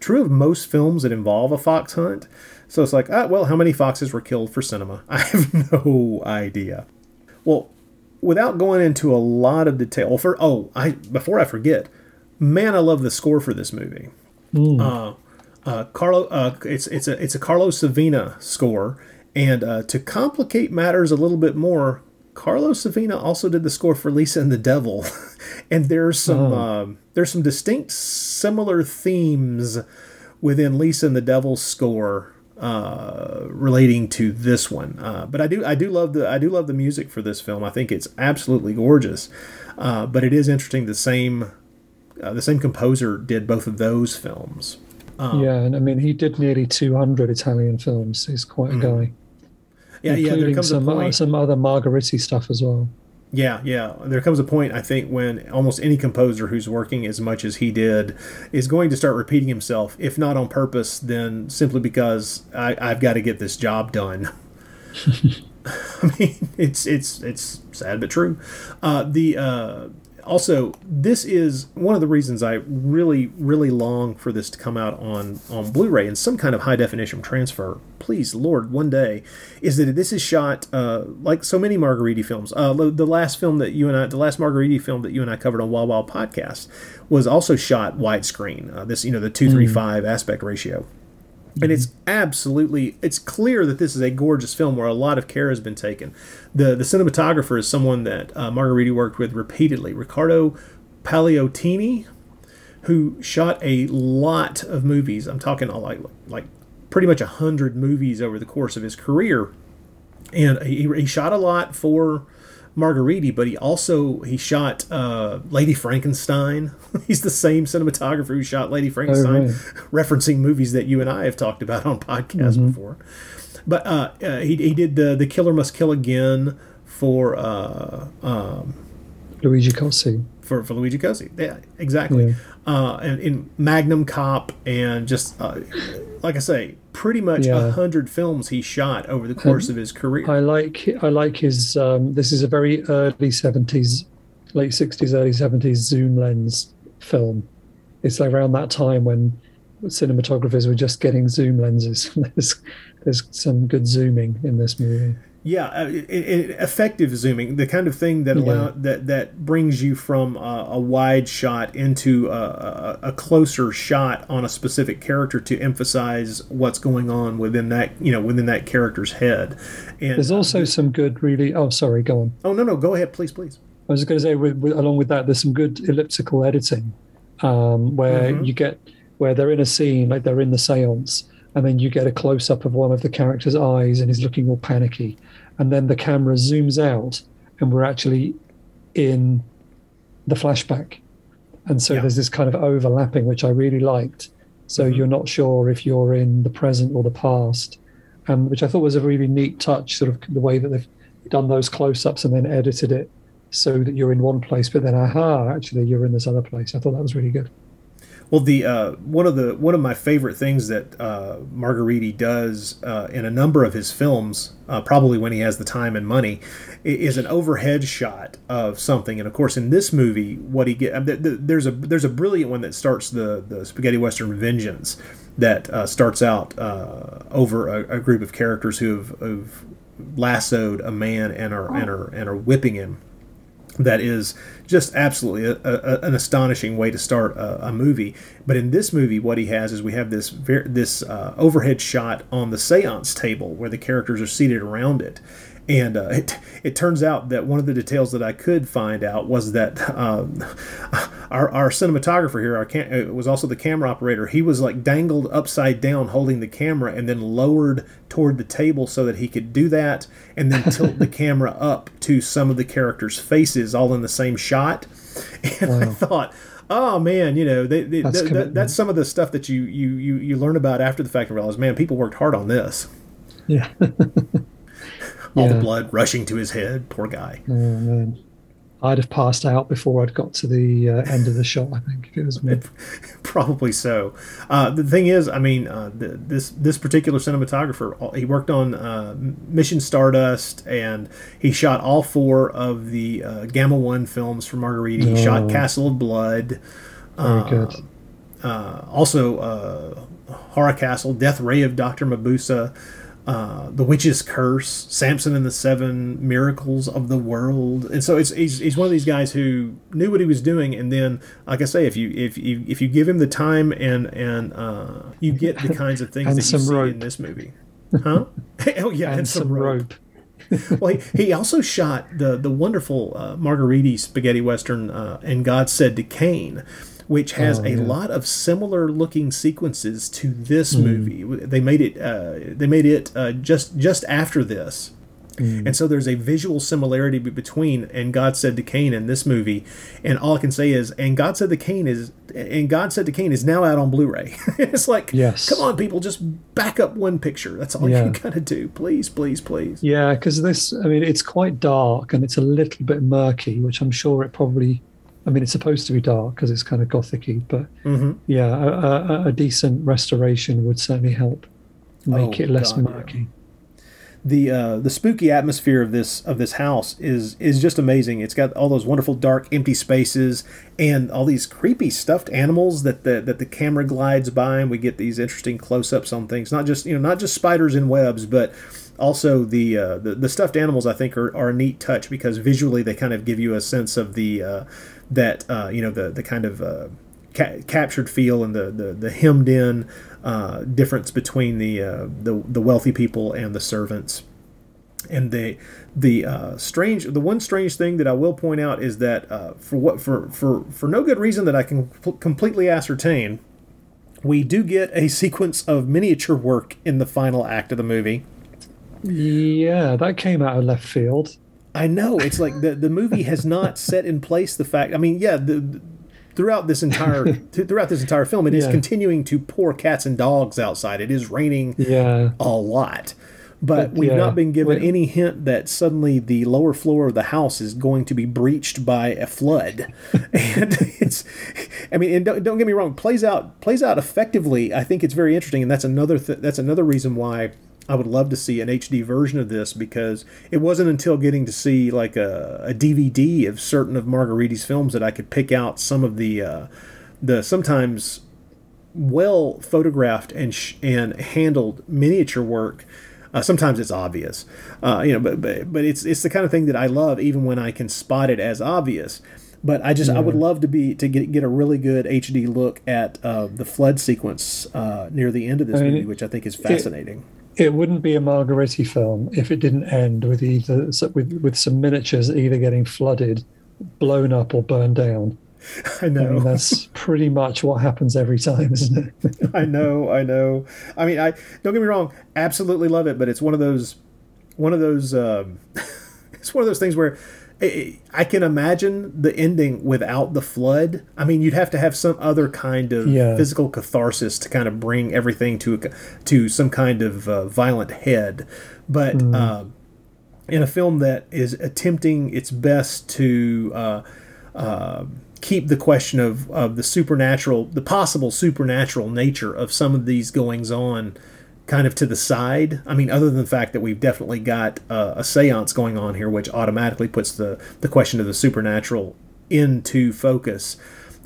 true of most films that involve a fox hunt. So it's like, ah, well, how many foxes were killed for cinema? I have no idea. Well, without going into a lot of detail, for oh, I before I forget, man, I love the score for this movie. Uh, uh, Carlo, uh, it's it's a it's a Carlo Savina score, And uh, to complicate matters a little bit more, Carlo Savina also did the score for Lisa and the Devil, and there's some Oh. um, there's some distinct similar themes within Lisa and the Devil's score uh, relating to this one. Uh, but I do I do love the I do love the music for this film. I think it's absolutely gorgeous. Uh, but it is interesting the same uh, the same composer did both of those films. yeah, and I mean, he did nearly 200 Italian films. He's quite a guy. Yeah, yeah. There comes some, uh, point. some other Margheriti stuff as well. Yeah, yeah. There comes a point, I think, when almost any composer who's working as much as he did is going to start repeating himself, if not on purpose, then simply because I, I've got to get this job done. I mean, it's it's it's sad but true. Uh, the uh, also this is one of the reasons I really really long for this to come out on on Blu-ray in some kind of high definition transfer. Please, Lord, one day, is that this is shot uh, like so many Margheriti films. Uh, the last film that you and I, the last Margheriti film that you and I covered on Wild Wild Podcast, was also shot widescreen. Uh, this you know the two three five aspect ratio and it's absolutely it's clear that this is a gorgeous film where a lot of care has been taken. The the cinematographer is someone that uh, margheriti worked with repeatedly riccardo pallottini who shot a lot of movies. I'm talking like like pretty much a hundred movies over the course of his career. And he, he shot a lot for Margheriti, but he also he shot uh, Lady Frankenstein. He's the same cinematographer who shot Lady Frankenstein, right. referencing movies that you and I have talked about on podcasts before. But uh, uh, he, he did the the Killer Must Kill Again for uh, um, Luigi Cozzi. for, for Luigi Cozzi. Yeah, exactly. Yeah. Uh, and in Magnum Cop and just uh, like I say, pretty much a Yeah. hundred films he shot over the course of his career. I like I like his. Um, this is a very early seventies, late sixties, early seventies zoom lens film. It's like around that time when cinematographers were just getting zoom lenses. there's there's some good zooming in this movie. Yeah, uh, it, it, effective zooming, the kind of thing that Yeah. allow that that brings you from a, a wide shot into a, a, closer shot on a specific character to emphasize what's going on within that you know within that character's head. And There's also some good, really. Oh, sorry, go on. oh no no go ahead please please. I was going to say, with, with, along with that, there's some good elliptical editing, um, where Mhm. you get where they're in a scene, like they're in the séance, and then you get a close up of one of the character's eyes, and he's looking all panicky, and then the camera zooms out, and we're actually in the flashback, and so Yeah. there's this kind of overlapping, which I really liked. So Mhm. you're not sure if you're in the present or the past, um, which I thought was a really neat touch, sort of the way that they've done those close ups and then edited it so that you're in one place, but then aha, actually you're in this other place. I thought that was really good. Well, the uh, one of the one of my favorite things that uh, Margheriti does uh, in a number of his films, uh, probably when he has the time and money, is an overhead shot of something. And of course, in this movie, what he get th- there's a there's a brilliant one that starts the the spaghetti western Vengeance that uh, starts out uh, over a, a group of characters who have, have lassoed a man and are and are and are whipping him that is just absolutely a, a, an astonishing way to start a, a movie. But in this movie, what he has is we have this ver- this uh, overhead shot on the séance table where the characters are seated around it. And uh, it, it turns out that one of the details that I could find out was that um, our, our cinematographer here, our cam- was also the camera operator. He was like dangled upside down holding the camera and then lowered toward the table so that he could do that and then tilt the camera up to some of the characters' faces all in the same shot. And I thought, oh man, you know, they, they, That's th- th- that's some of the stuff that you, you, you, you learn about after the fact and realize, man, people worked hard on this. Yeah. All the blood rushing to his head. Poor guy. Oh I'd have passed out before I'd got to the uh, end of the shot. I think if it was me. Probably so. Uh, the thing is, I mean, uh, the, this this particular cinematographer, he worked on uh, Mission Stardust, and he shot all four of the uh, Gamma One films for Margheriti. He shot Oh. Castle of Blood. Very good. Uh, also, uh, Horror Castle, Death Ray of Doctor Mabuse. Uh, the Witch's Curse, Samson and the Seven Miracles of the World, and so it's he's, he's one of these guys who knew what he was doing, and then, like I say, if you if you if you give him the time and and uh, you get the kinds of things that you see rope. in this movie. huh? oh yeah, and, some, rope. rope. well, he, he also shot the the wonderful uh, Margheriti spaghetti western, uh, and God said to Cain, which has Oh, a yeah. lot of similar looking sequences to this Hmm. movie. They made it. Uh, they made it uh, just just after this. Hmm. And so there's a visual similarity between and God said to Cain in this movie, and all I can say is and God said to Cain is and God said to Cain is now out on Blu-ray. it's like, Yes. come on, people, just back up one picture. That's all Yeah. you gotta do, please, please, please. Yeah, because this, I mean, it's quite dark and it's a little bit murky, which I'm sure it probably, I mean, it's supposed to be dark because it's kind of gothicy, but hmm yeah, a, a, a decent restoration would certainly help make Oh, it less God, yeah. murky. the uh, the spooky atmosphere of this of this house is is just amazing. It's got all those wonderful dark empty spaces and all these creepy stuffed animals that the that the camera glides by and we get these interesting close ups on things. Not just you know not just spiders and webs, but also the uh, the, the stuffed animals. I think are, are a neat touch because visually they kind of give you a sense of the uh, that uh, you know the the kind of uh, ca- captured feel and the the, the hemmed in uh, difference between the, uh, the the wealthy people and the servants. And the the uh, strange the one strange thing that I will point out is that uh, for what for for for no good reason that I can completely ascertain, we do get a sequence of miniature work in the final act of the movie. Yeah, that came out of left field. I know it's like the the movie has not set in place the fact. I mean, yeah, the, throughout this entire th- throughout this entire film, it is Yeah. continuing to pour cats and dogs outside. It is raining Yeah. a lot. But, But, we've yeah, not been given when- any hint that suddenly the lower floor of the house is going to be breached by a flood. and it's, I mean, and don't, don't get me wrong, plays out plays out effectively. I think it's very interesting, and that's another th- that's another reason why I would love to see an HD version of this because it wasn't until getting to see like a, a DVD of certain of Margheriti's films that I could pick out some of the uh, the sometimes well photographed and sh- and handled miniature work. Uh, sometimes it's obvious, uh, you know, but, but but it's it's the kind of thing that I love, even when I can spot it as obvious. But I just I would love to be to get get a really good HD look at uh, the flood sequence uh, near the end of this I mean, movie, which I think is fascinating. It wouldn't be a Margheriti film if it didn't end with either with with some miniatures either getting flooded, blown up, or burned down. I I mean, know, that's pretty much what happens every time, isn't it? I know, I know. I mean, I don't get me wrong, absolutely love it, but it's one of those one of those um, it's one of those things where I can imagine the ending without the flood. I mean, you'd have to have some other kind of Yeah. physical catharsis to kind of bring everything to a, to some kind of uh, violent head. But uh, in a film that is attempting its best to uh, uh, keep the question of, of the supernatural, the possible supernatural nature of some of these goings on kind of to the side. I mean, other than the fact that we've definitely got uh, a seance going on here, which automatically puts the, the question of the supernatural into focus.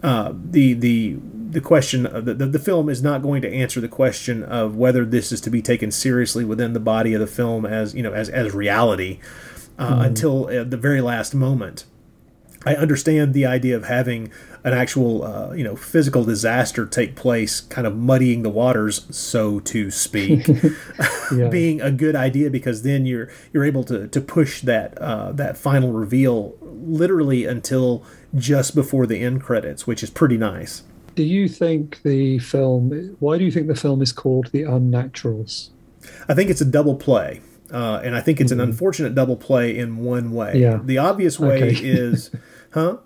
Uh, the the the question of the, the the film is not going to answer the question of whether this is to be taken seriously within the body of the film as you know as as reality uh, until uh, the very last moment. I understand the idea of having an actual, uh, you know, physical disaster take place, kind of muddying the waters, so to speak, Yeah. being a good idea because then you're you're able to to push that uh, that final reveal literally until just before the end credits, which is pretty nice. Do you think the film? Why do you think the film is called The Unnaturals? I think it's a double play. Uh, and I think it's an unfortunate double play in one way. Yeah. The obvious way Okay. is, huh?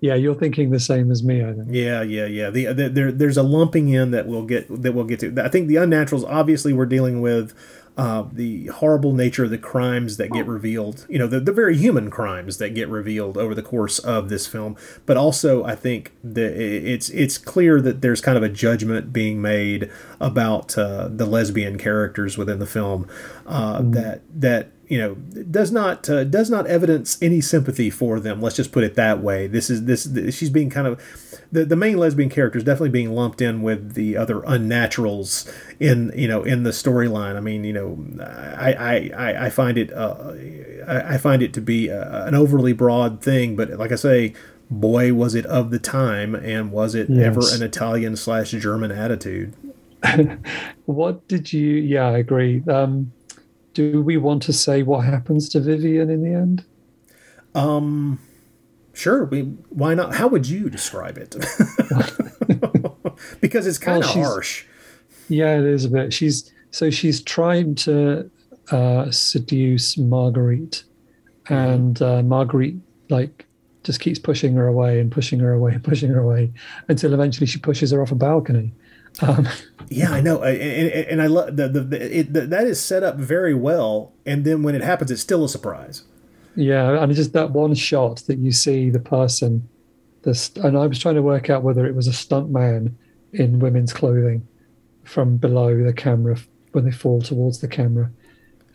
Yeah, you're thinking the same as me, I think. Yeah, yeah, yeah. The, the there there's a lumping in that we'll get that we'll get to. I think the unnaturals. Obviously, we're dealing with uh, the horrible nature of the crimes that get revealed. You know, the the very human crimes that get revealed over the course of this film. But also, I think that it's it's clear that there's kind of a judgment being made about uh, the lesbian characters within the film uh, that that you know does not uh, does not evidence any sympathy for them let's just put it that way this is this she's being kind of the, the main lesbian character is definitely being lumped in with the other unnaturals in you know in the storyline i mean you know i i i, find it uh, I, I find it to be uh an overly broad thing but like i say boy was it of the time and was it ever an italian slash german attitude what did you? Yeah, I agree. Um, do we want to say what happens to Vivian in the end? Um, sure. We why not? How would you describe it? because it's kind of Well, she's- harsh. Yeah, it is a bit. She's so she's trying to uh, seduce Marguerite, and uh, Marguerite like just keeps pushing her away and pushing her away and pushing her away until eventually she pushes her off a balcony. Um, Yeah, I know, and, and, and I love the, the, the, it, the that is set up very well. And then when it happens, it's still a surprise. yeah, and it's just that one shot that you see the person, this, and I was trying to work out whether it was a stunt man in women's clothing from below the camera when they fall towards the camera.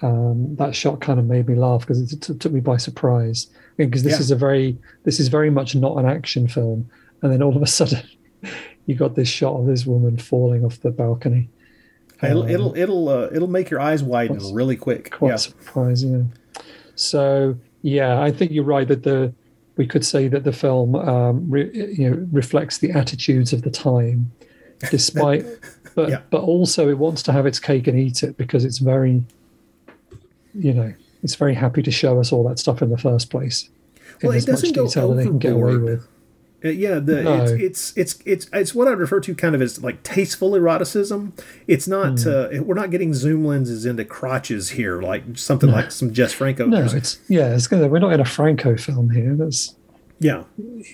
Um, that shot kind of made me laugh because it t- took me by surprise. Because this Yeah. is a very, this is very much not an action film, and then all of a sudden, you got this shot of this woman falling off the balcony. It'll Um, it'll it'll uh, it'll make your eyes widen Quite- really quick. quite Yeah. surprising. So yeah, I think you're right that the we could say that the film um, re, you know reflects the attitudes of the time, despite but Yeah. but also it wants to have its cake and eat it because it's very you know it's very happy to show us all that stuff in the first place Well, it doesn't go detail that they can get away overboard. Uh, yeah, the No. it's, it's it's it's it's what I'd refer to kind of as like tasteful eroticism. It's not Hmm. uh, we're not getting zoom lenses into crotches here, like something like some Jess Franco. No, it's yeah, it's gonna, we're not in a Franco film here. That's yeah,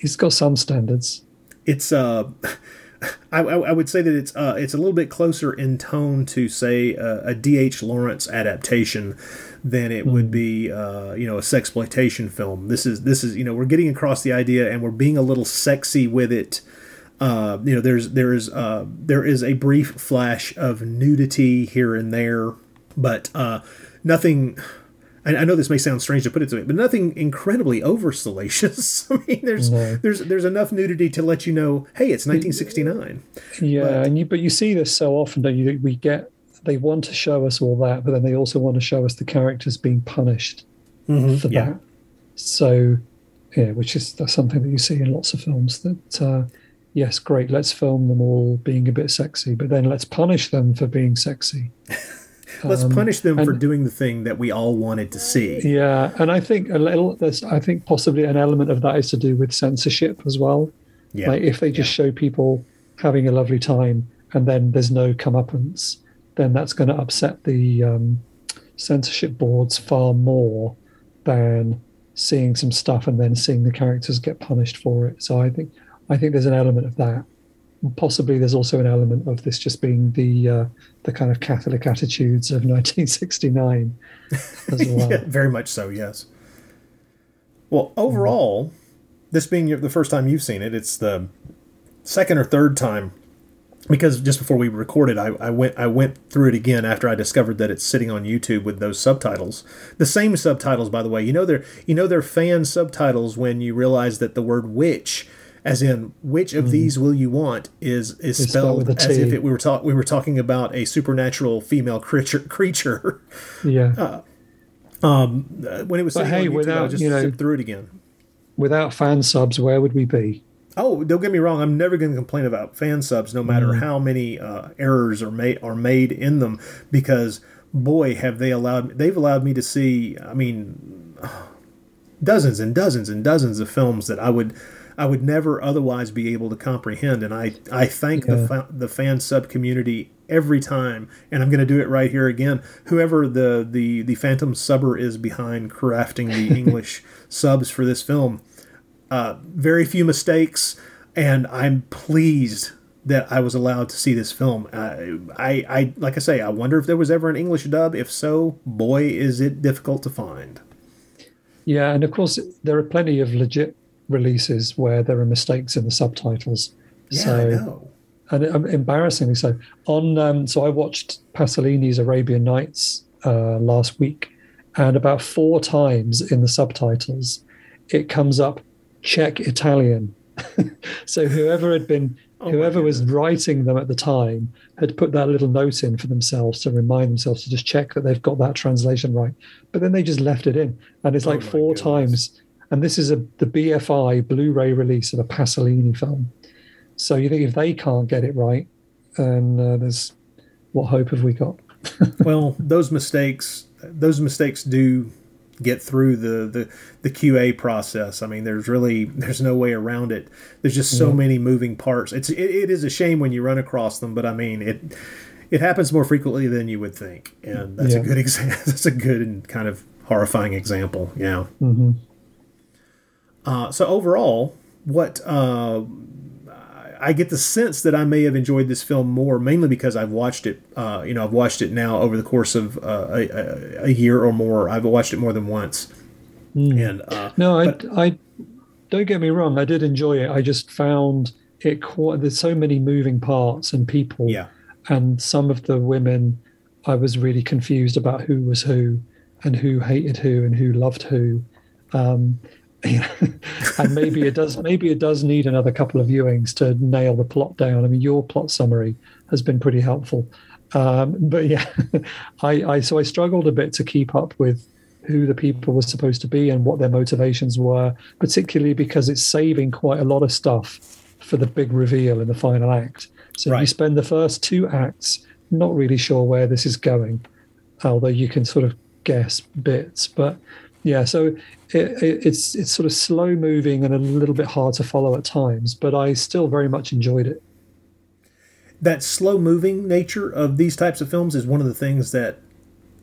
he's got some standards. it's uh I, I I would say that it's uh it's a little bit closer in tone to say uh, a D.H. Lawrence adaptation than it would be uh you know a sexploitation film. This is this is you know we're getting across the idea and we're being a little sexy with it. Uh, you know, there's there's uh, there is a brief flash of nudity here and there, but uh, nothing. I, I know this may sound strange to put it to me, but nothing incredibly over salacious. I mean, there's No. there's there's enough nudity to let you know, hey, it's 1969. Yeah, But- and you but you see this so often that you we get they want to show us all that, but then they also want to show us the characters being punished for Mm-hmm. Yeah. that. So yeah, which is something that you see in lots of films that uh, yes, great, let's film them all being a bit sexy, but then let's punish them for being sexy. Let's Um, punish them for doing the thing that we all wanted to see. Yeah, and I think a little there's I think possibly an element of that is to do with censorship as well. Yeah, Like if they just show people having a lovely time and then there's no comeuppance, then that's going to upset the um, censorship boards far more than seeing some stuff and then seeing the characters get punished for it. So I think I think there's an element of that. Possibly there's also an element of this just being the uh, the kind of Catholic attitudes of 1969 as well. yeah, very much so. Yes. Well, overall, this being your, the first time you've seen it, it's the second or third time. Because just before we recorded, I, I went I went through it again after I discovered that it's sitting on YouTube with those subtitles. The same subtitles, by the way. You know they're you know they're fan subtitles when you realize that the word "which," as in which of mm-hmm. these will you want, is is It's spelled as if it, we were talk, we were talking about a supernatural female creature creature. Yeah. Uh, um, uh, when it was But hey, YouTube, I without, just you know- through it again. Without fan subs, where would we be? Oh, don't get me wrong. I'm never going to complain about fan subs, no matter Mm. how many uh, errors are made are made in them, because boy, have they allowed they've allowed me to see. I mean, dozens and dozens and dozens of films that I would I would never otherwise be able to comprehend, and I I thank the fa- the fan sub community every time, and I'm going to do it right here again. Whoever the the the phantom subber is behind crafting the English subs for this film, uh, very few mistakes, and I'm pleased that I was allowed to see this film. I, I, I, like I say, I wonder if there was ever an English dub. If so, boy, is it difficult to find. Yeah, and of course there are plenty of legit releases where there are mistakes in the subtitles. Yeah, so, I know. and um, embarrassingly so. On um, so I watched Pasolini's Arabian Nights uh, last week, and about four times in the subtitles, it comes up check Italian. so whoever had been Oh whoever was writing them at the time had put that little note in for themselves to remind themselves to just check that they've got that translation right. But then they just left it in, and it's Oh like my four goodness. times. And this is a the BFI Blu-ray release of a Pasolini film. So you think if they can't get it right, then uh, there's what hope have we got? well, those mistakes, those mistakes do get through the, the the QA process. I mean, there's really there's no way around it. There's just so yeah. many moving parts. It's it, it is a shame when you run across them, but I mean it it happens more frequently than you would think, and that's yeah. a good example. that's a good and kind of horrifying example. Yeah. Mm-hmm. Uh, so overall, what uh, I get the sense that I may have enjoyed this film more, mainly because I've watched it. Uh, you know, I've watched it now over the course of uh, a, a, year or more. I've watched it more than once. Mm. And uh, no, I, but, I don't get me wrong. I did enjoy it. I just found it quite. There's so many moving parts and people. Yeah. And some of the women, I was really confused about who was who, and who hated who, and who loved who. Um, and maybe it does maybe it does need another couple of viewings to nail the plot down. I mean, your plot summary has been pretty helpful, um, but yeah, I, I so I struggled a bit to keep up with who the people were supposed to be and what their motivations were, particularly because it's saving quite a lot of stuff for the big reveal in the final act. So right. you spend the first two acts not really sure where this is going, although you can sort of guess bits, but yeah, so it, it, it's it's sort of slow moving and a little bit hard to follow at times, but I still very much enjoyed it. That slow moving nature of these types of films is one of the things that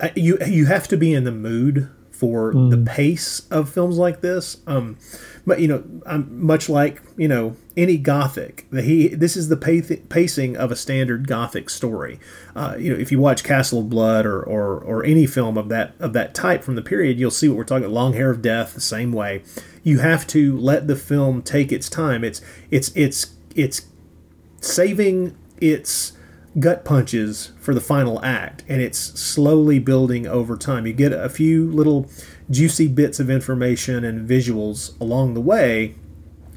uh, you you have to be in the mood for mm. the pace of films like this. Um, but you know, I'm much like you know any gothic. He this is the pacing of a standard gothic story. Uh, you know, if you watch Castle of Blood or, or or any film of that of that type from the period, you'll see what we're talking. Long Hair of Death, the same way. You have to let the film take its time. It's it's it's it's saving its gut punches for the final act, and it's slowly building over time. You get a few little juicy bits of information and visuals along the way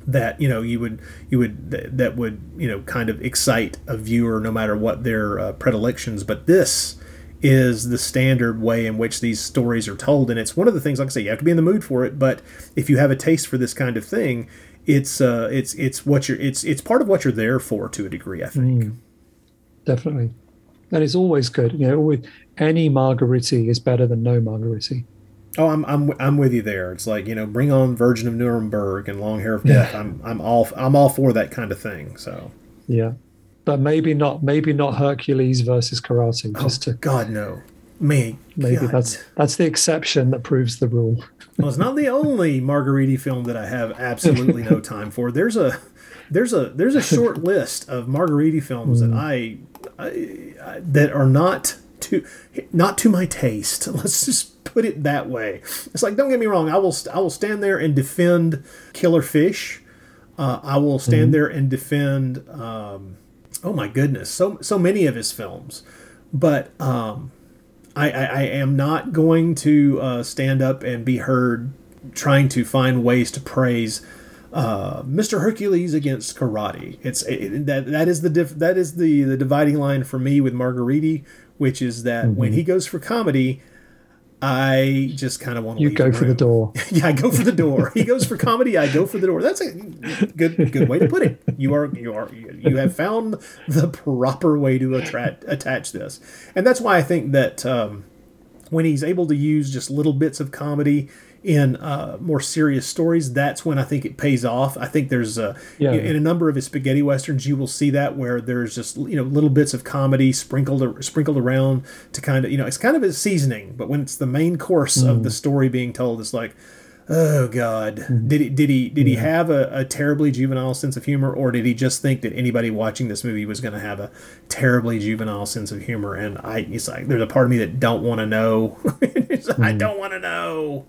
that you know you would you would that would you know kind of excite a viewer no matter what their uh, predilections? But this is the standard way in which these stories are told and it's one of the things like i say you have to be in the mood for it but if you have a taste for this kind of thing it's uh it's it's what you're it's it's part of what you're there for to a degree i think. Mm, definitely. And it's always good you know always, any margheriti is better than no margheriti Oh, I'm I'm I'm with you there. It's like you know, bring on Virgin of Nuremberg and Long Hair of Death. Yeah. I'm I'm all I'm all for that kind of thing. So yeah, but maybe not maybe not Hercules versus Karate. Oh, just to God no, me maybe God. that's that's the exception that proves the rule. well, it's not the only Margheriti film that I have absolutely no time for. There's a there's a there's a short list of Margheriti films mm. that I, I, I that are not to not to my taste. Let's just put it that way. It's like, don't get me wrong, I will I will stand there and defend Killer Fish. Uh, I will stand mm-hmm. there and defend. Um, oh my goodness, so so many of his films, but um, I, I, I am not going to uh, stand up and be heard trying to find ways to praise uh, Mr. Hercules against karate. It's it, that that is the diff, that is the the dividing line for me with Margheriti, which is that mm-hmm. when he goes for comedy, I just kind of want to. You go the for the door. yeah, I go for the door. he goes for comedy. I go for the door. That's a good good way to put it. You are you are you have found the proper way to attract attach this, and that's why I think that um, when he's able to use just little bits of comedy in uh, more serious stories, that's when I think it pays off. I think there's a, yeah. in a number of his spaghetti westerns, you will see that where there's just you know little bits of comedy sprinkled sprinkled around to kind of you know it's kind of a seasoning, but when it's the main course mm. of the story being told, it's like. Oh God! Mm. Did he did he did yeah. he have a, a terribly juvenile sense of humor, or did he just think that anybody watching this movie was going to have a terribly juvenile sense of humor? And I, it's like there's a part of me that don't want to know. mm. I don't want to know.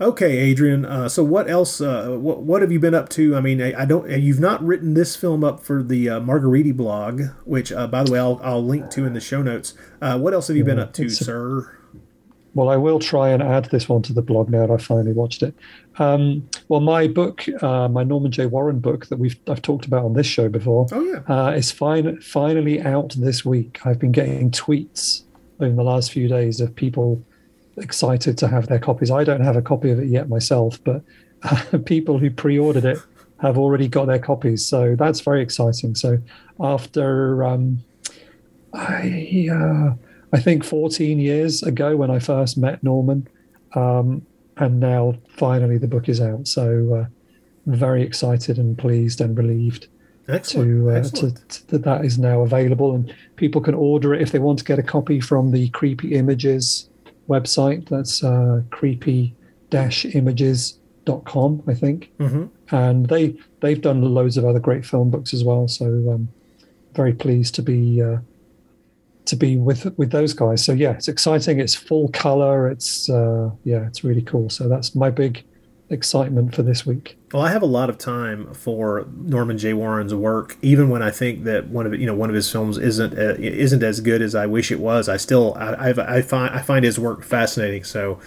Okay, Adrian. Uh, so what else? Uh, what what have you been up to? I mean, I, I don't. You've not written this film up for the uh, Margheriti blog, which, uh, by the way, I'll, I'll link to in the show notes. Uh, what else have you been up to, sir? Well, I will try and add this one to the blog now that I finally watched it. Um, well, my book, uh, my Norman J. Warren book that we've I've talked about on this show before, oh yeah, uh, is fin- finally out this week. I've been getting tweets in the last few days of people excited to have their copies. I don't have a copy of it yet myself, but uh, people who pre-ordered it have already got their copies, so that's very exciting. So after um, I uh, I think 14 years ago when I first met Norman, um, and now finally the book is out. So uh, very excited and pleased and relieved Excellent. to, uh, Excellent. to, to that that is now available and people can order it if they want to get a copy from the Creepy Images website. That's uh, creepy-images.com, I think. hmm And they they've done loads of other great film books as well. So um, very pleased to be uh, to be with with those guys. So yeah, it's exciting. It's full color. It's uh, yeah, it's really cool. So that's my big excitement for this week. Well, I have a lot of time for Norman J. Warren's work, even when I think that one of you know one of his films isn't uh, isn't as good as I wish it was. I still I, I, I find I find his work fascinating. So,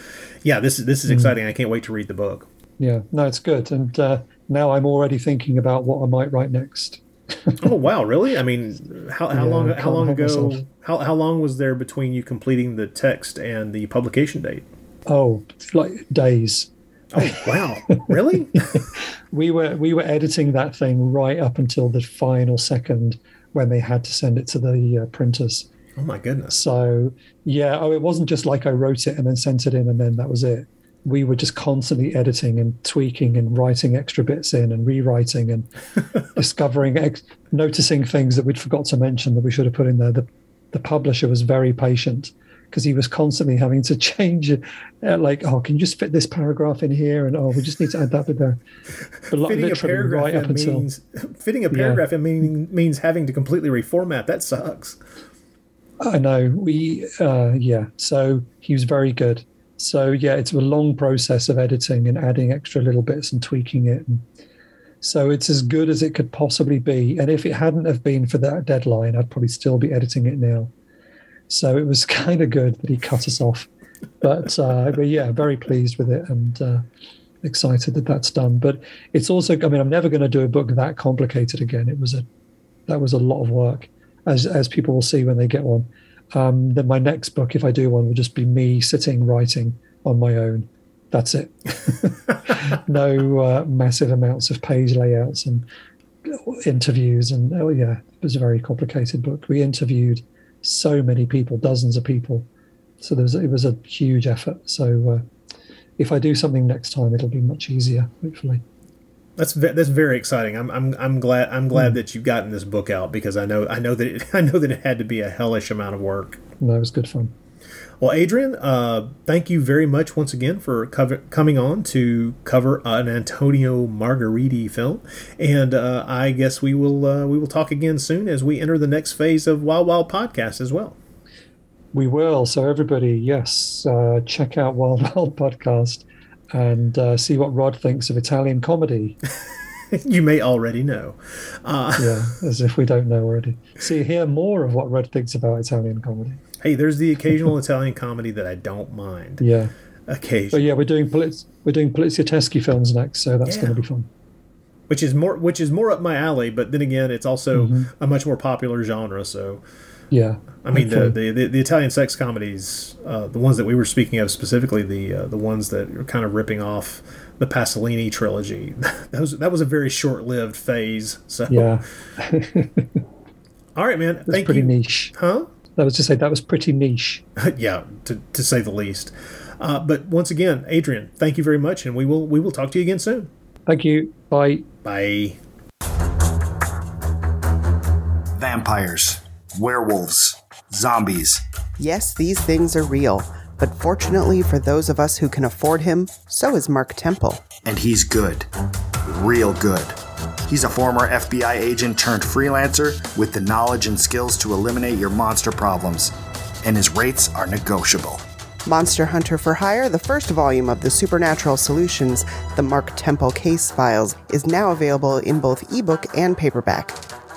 yeah, this is this is exciting. I can't wait to read the book. Yeah, no, it's good. And uh, now I'm already thinking about what I might write next. oh wow, really? I mean, how, how Yeah, long how long ago myself. how, how long was there between you completing the text and the publication date? Oh, like days. Oh wow, really? We were we were editing that thing right up until the final second when they had to send it to the uh, printers. oh my goodness. So yeah, oh, it wasn't just like I wrote it and then sent it in and then that was it. We were just constantly editing and tweaking and writing extra bits in and rewriting and discovering, ex- noticing things that we'd forgot to mention that we should have put in there. The the publisher was very patient because he was constantly having to change it. Uh, like, oh, can you just fit this paragraph in here? And oh, we just need to add that bit there. But Fitting a paragraph right in until means fitting a paragraph in meaning means having to completely reformat. That sucks. I know we, uh, yeah. So he was very good. So yeah, it's a long process of editing and adding extra little bits and tweaking it. And so it's as good as it could possibly be. And if it hadn't have been for that deadline, I'd probably still be editing it now. So it was kind of good that he cut us off. But uh, but yeah, very pleased with it and uh, excited that that's done. But it's also, I mean, I'm never going to do a book that complicated again. It was a that was a lot of work, as as people will see when they get one. Um, then my next book, if I do one, will just be me sitting writing on my own. That's it. no uh, massive amounts of page layouts and interviews. And oh yeah, it was a very complicated book. We interviewed so many people, dozens of people. So there was, it was a huge effort. So uh, if I do something next time, it'll be much easier, hopefully. That's that's very exciting. I'm I'm I'm glad I'm glad that you've gotten this book out because I know I know that it, I know that it had to be a hellish amount of work. No, it was good fun. Well, Adrian, uh, thank you very much once again for cover- coming on to cover an Antonio Margheriti film, and uh, I guess we will uh, we will talk again soon as we enter the next phase of Wild Wild Podcast as well. We will. So everybody, yes, uh, check out Wild Wild podcast and uh, see what Rod thinks of Italian comedy. you may already know. Uh, Yeah, as if we don't know already. See, hear more of what Rod thinks about Italian comedy. Hey, there's the occasional Italian comedy that I don't mind. Yeah, but Occasionally. yeah, we're doing Poliz- we're doing Poliziotteschi films next, so that's Yeah. going to be fun. which is more which is more up my alley. But then again, it's also Mm-hmm. a much more popular genre. So Yeah, I mean, the, the, the, the Italian sex comedies, uh, the ones that we were speaking of specifically, the uh, the ones that are kind of ripping off the Pasolini trilogy. that was that was a very short lived phase. So yeah, all right, man. that's Thank pretty you. niche. Huh? That was to say that was pretty niche. yeah, to, to say the least. Uh, but once again, Adrian, thank you very much, and we will we will talk to you again soon. Thank you. Bye. Bye. Vampires, werewolves, zombies. Yes, these things are real, but fortunately for those of us who can afford him, so is Mark Temple. And he's good. Real good. He's a former FBI agent turned freelancer with the knowledge and skills to eliminate your monster problems. And his rates are negotiable. Monster Hunter for Hire, the first volume of the Supernatural Solutions, the Mark Temple Case Files, is now available in both ebook and paperback.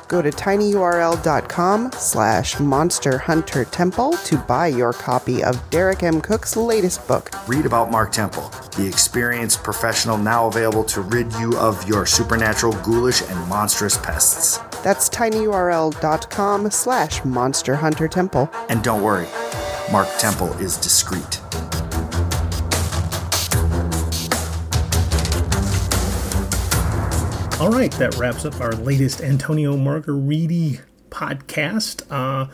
Go to tinyurl.com slash Monster Hunter Temple to buy your copy of Derek M. Cook's latest book. Read about Mark Temple, the experienced professional now available to rid you of your supernatural, ghoulish, and monstrous pests. That's tinyurl.com slash Monster Hunter Temple. And don't worry, Mark Temple is discreet. All right, that wraps up our latest Antonio Margheriti podcast. Uh,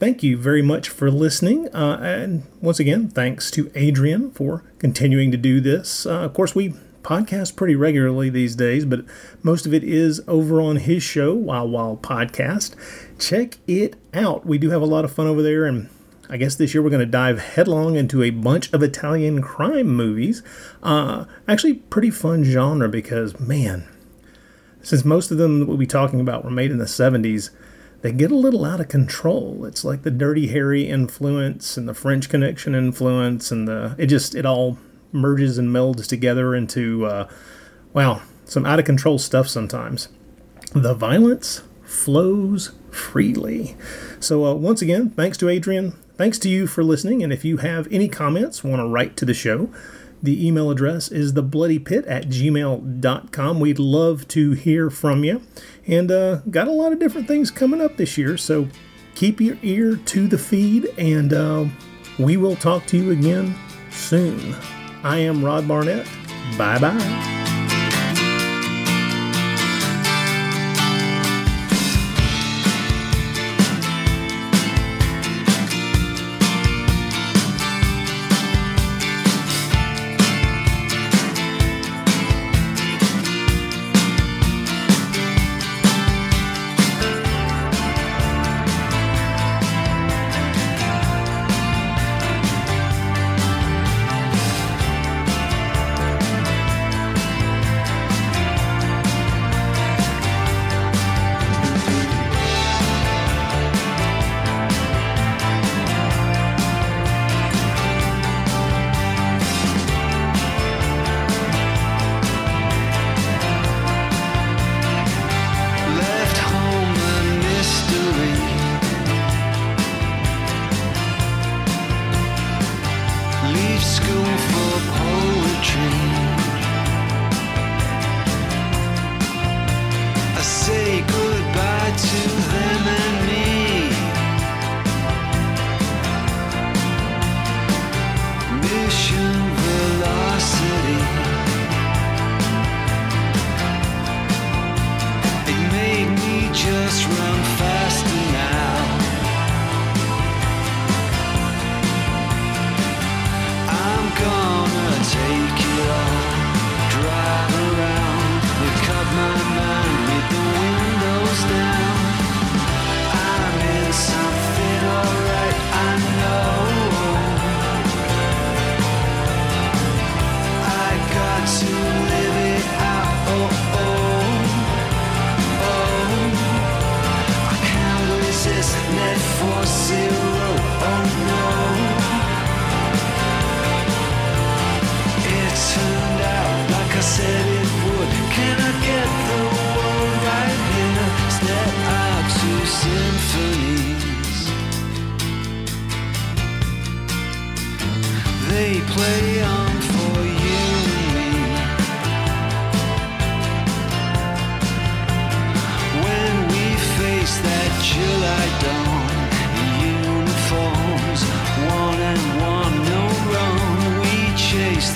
thank you very much for listening. Uh, and once again, thanks to Adrian for continuing to do this. Uh, of course, we podcast pretty regularly these days, but most of it is over on his show, Wild Wild Podcast. Check it out. We do have a lot of fun over there, and I guess this year we're going to dive headlong into a bunch of Italian crime movies. Uh, actually, pretty fun genre because, man, since most of them that we'll be talking about were made in the 70s, they get a little out of control. It's like the Dirty Harry influence and the French Connection influence, and the it just it all merges and melds together into uh, some out of control stuff sometimes. The violence flows freely. So uh, once again, thanks to Adrian. Thanks to you for listening. And if you have any comments, want to write to the show, the email address is thebloodypit at gmail.com. We'd love to hear from you. And uh, got a lot of different things coming up this year. So keep your ear to the feed, and uh, we will talk to you again soon. I am Rod Barnett. Bye bye.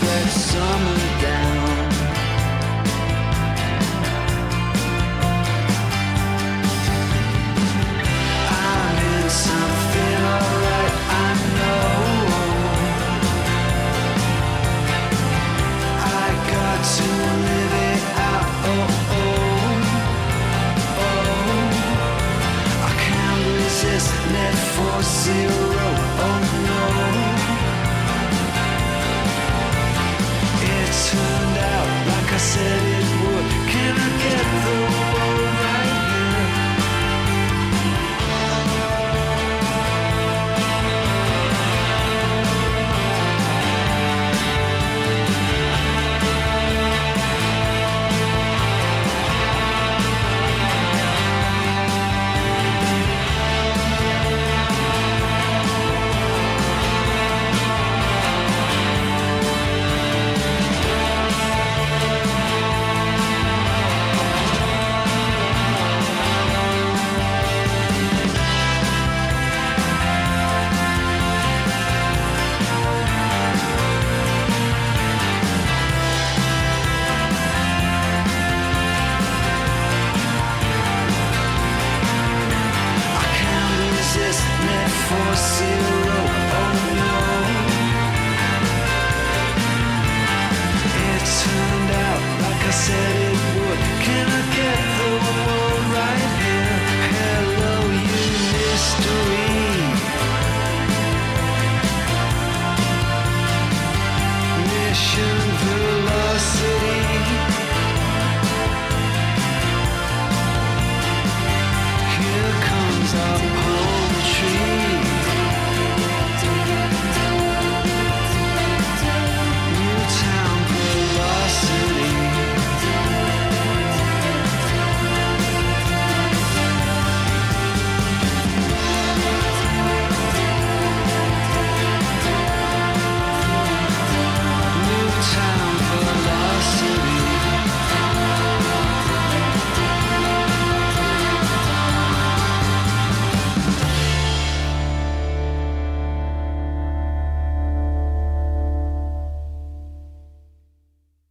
That summer down.